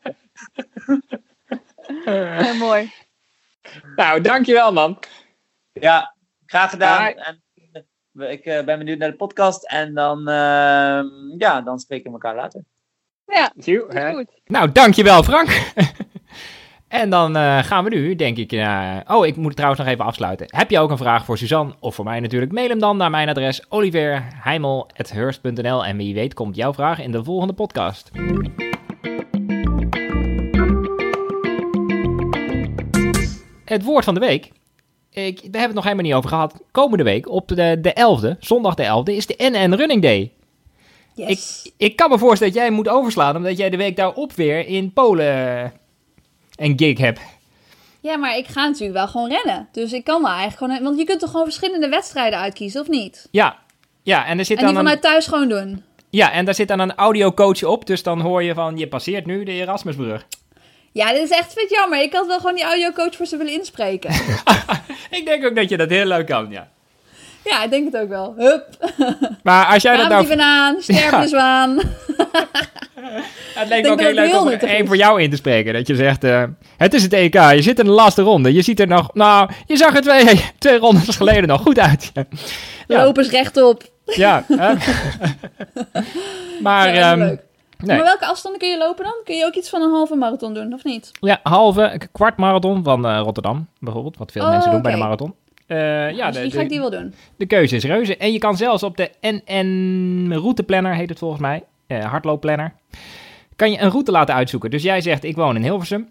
*laughs* ja, mooi. Nou, dankjewel man. Ja, graag gedaan. En ik uh, ben benieuwd naar de podcast. En dan, uh, ja, dan spreken we elkaar later. Ja, Goed, goed. Nou, dankjewel Frank. *laughs* en dan uh, gaan we nu, denk ik... oh, ik moet trouwens nog even afsluiten. Heb je ook een vraag voor Suzanne of voor mij natuurlijk? Mail hem dan naar mijn adres oliverheimel.hurst.nl En wie weet komt jouw vraag in de volgende podcast. Het woord van de week ik, we hebben het nog helemaal niet over gehad. Komende week, op de, de 11e, zondag de 11e, is de NN Running Day. Yes. Ik, ik kan me voorstellen dat jij moet overslaan, omdat jij de week daarop weer in Polen een gig hebt. Ja, maar ik ga natuurlijk wel gewoon rennen. Dus ik kan wel eigenlijk gewoon... Want je kunt toch gewoon verschillende wedstrijden uitkiezen, of niet? Ja. Ja, en er zit en die dan vanuit thuis gewoon doen. Ja, en daar zit dan een audiocoach op. Dus dan hoor je van, je passeert nu de Erasmusbrug. Ja, dit is echt vet jammer. Ik had wel gewoon die audiocoach voor ze willen inspreken. *laughs* ik denk ook dat je dat heel leuk kan, ja. Ja, ik denk het ook wel. Hup. Maar als jij dat nou... die banaan, *laughs* sterven de zwaan. *laughs* het leek me ook heel leuk om één voor jou in te spreken. Dat je zegt, uh, het is het EK, je zit in de laatste ronde. Je ziet er nog, nou, je zag er twee, twee rondes geleden nog goed uit. ja. Lopers rechtop. Ja. maar... Ja, um, Nee. Maar welke afstanden kun je lopen dan? Kun je ook iets van een halve marathon doen, of niet? Ja, halve, kwart marathon van uh, Rotterdam bijvoorbeeld. Wat veel oh, mensen doen okay. bij de marathon. Uh, ja, dus die de, ga ik die wel doen. De keuze is reuze. En je kan zelfs op de NN Routeplanner, heet het volgens mij, uh, hardloopplanner, kan je een route laten uitzoeken. Dus jij zegt, ik woon in Hilversum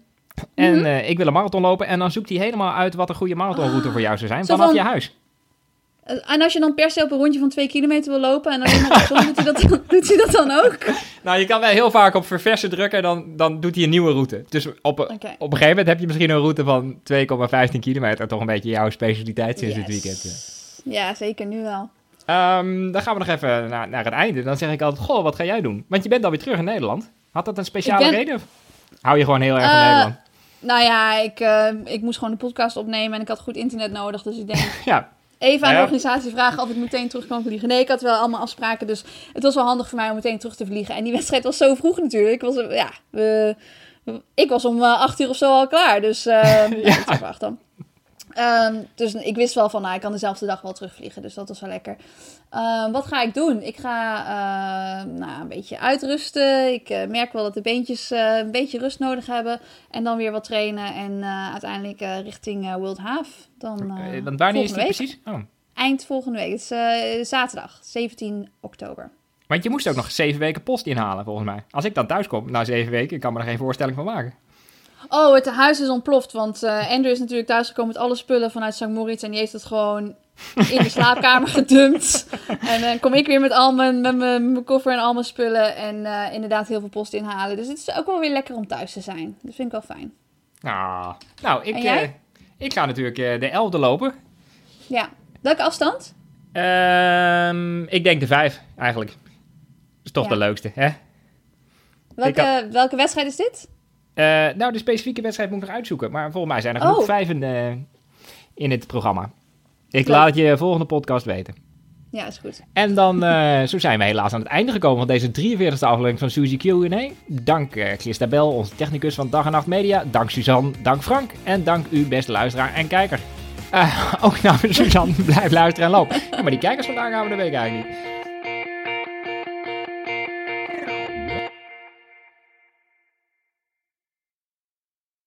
en mm -hmm. uh, ik wil een marathon lopen. En dan zoekt hij helemaal uit wat een goede marathonroute voor jou zou zijn vanaf van- je huis. En als je dan per se op een rondje van twee kilometer wil lopen en alleen maar zon, doet, hij dat, *laughs* doet hij dat dan ook? Nou, je kan wel heel vaak op verversen drukken en dan, dan doet hij een nieuwe route. Dus op, Oké. op een gegeven moment heb je misschien een route van 2,15 kilometer. Toch een beetje jouw specialiteit sinds dit Yes. weekend. Ja, zeker, nu wel. Ehm, dan gaan we nog even naar, naar het einde. Dan zeg ik altijd, goh, wat ga jij doen? Want je bent alweer terug in Nederland. Had dat een speciale ben- reden? Hou je gewoon heel erg van Eh, Nederland? Nou ja, ik, eh, ik moest gewoon een podcast opnemen en ik had goed internet nodig. Dus ik denk, *laughs* Ja, even aan Ja. de organisatie vragen of ik meteen terug kan vliegen. Nee, ik had wel allemaal afspraken, dus het was wel handig voor mij om meteen terug te vliegen. En die wedstrijd was zo vroeg natuurlijk. Ik was, eh, ja, we- ik was om eh, acht uur of zo al klaar, dus uh, *laughs* ja. acht dan. Ehm, dus ik wist wel van, nou, ik kan dezelfde dag wel terugvliegen, dus dat was wel lekker. Ehm, wat ga ik doen? Ik ga eh, nou, een beetje uitrusten. Ik eh, merk wel dat de beentjes eh, een beetje rust nodig hebben. En dan weer wat trainen. En eh, uiteindelijk richting World Half. Dan, want wanneer is die week. precies? Oh. Eind volgende week. Het is zaterdag, 17 oktober. Want je moest ook nog zeven weken post inhalen, volgens mij. Als ik dan thuis kom na zeven weken, ik kan me er geen voorstelling van maken. Oh, het huis is ontploft. Want eh, Andrew is natuurlijk thuisgekomen met alle spullen vanuit St. Moritz. En die heeft het gewoon in de slaapkamer *laughs* gedumpt. En dan kom ik weer met al mijn, met mijn, mijn koffer en al mijn spullen. En eh, inderdaad heel veel post inhalen. Dus het is ook wel weer lekker om thuis te zijn. Dat vind ik wel fijn. Ah. Nou, ik, eh, ik ga natuurlijk eh, de elfde lopen. Ja. Welke afstand? Ehm, ik denk de vijf, eigenlijk. is toch Ja. de leukste, hè? Welke, welke wedstrijd is dit? Eh, nou, de specifieke wedstrijd moet ik nog uitzoeken. Maar volgens mij zijn er Oh. genoeg vijven eh, in het programma. Ik Leuk. laat het je volgende podcast weten. Ja, is goed. En dan, eh, *laughs* zo zijn we helaas aan het einde gekomen van deze 43e aflevering van Suzy Q&A. Dank Christabel, onze technicus van Dag en Nacht Media. Dank Suzanne, dank Frank en dank u beste luisteraar en kijker. Eh, *laughs* ook namens Suzanne, blijf luisteren en lopen. Ja, maar die kijkers vandaag gaan we de week eigenlijk niet.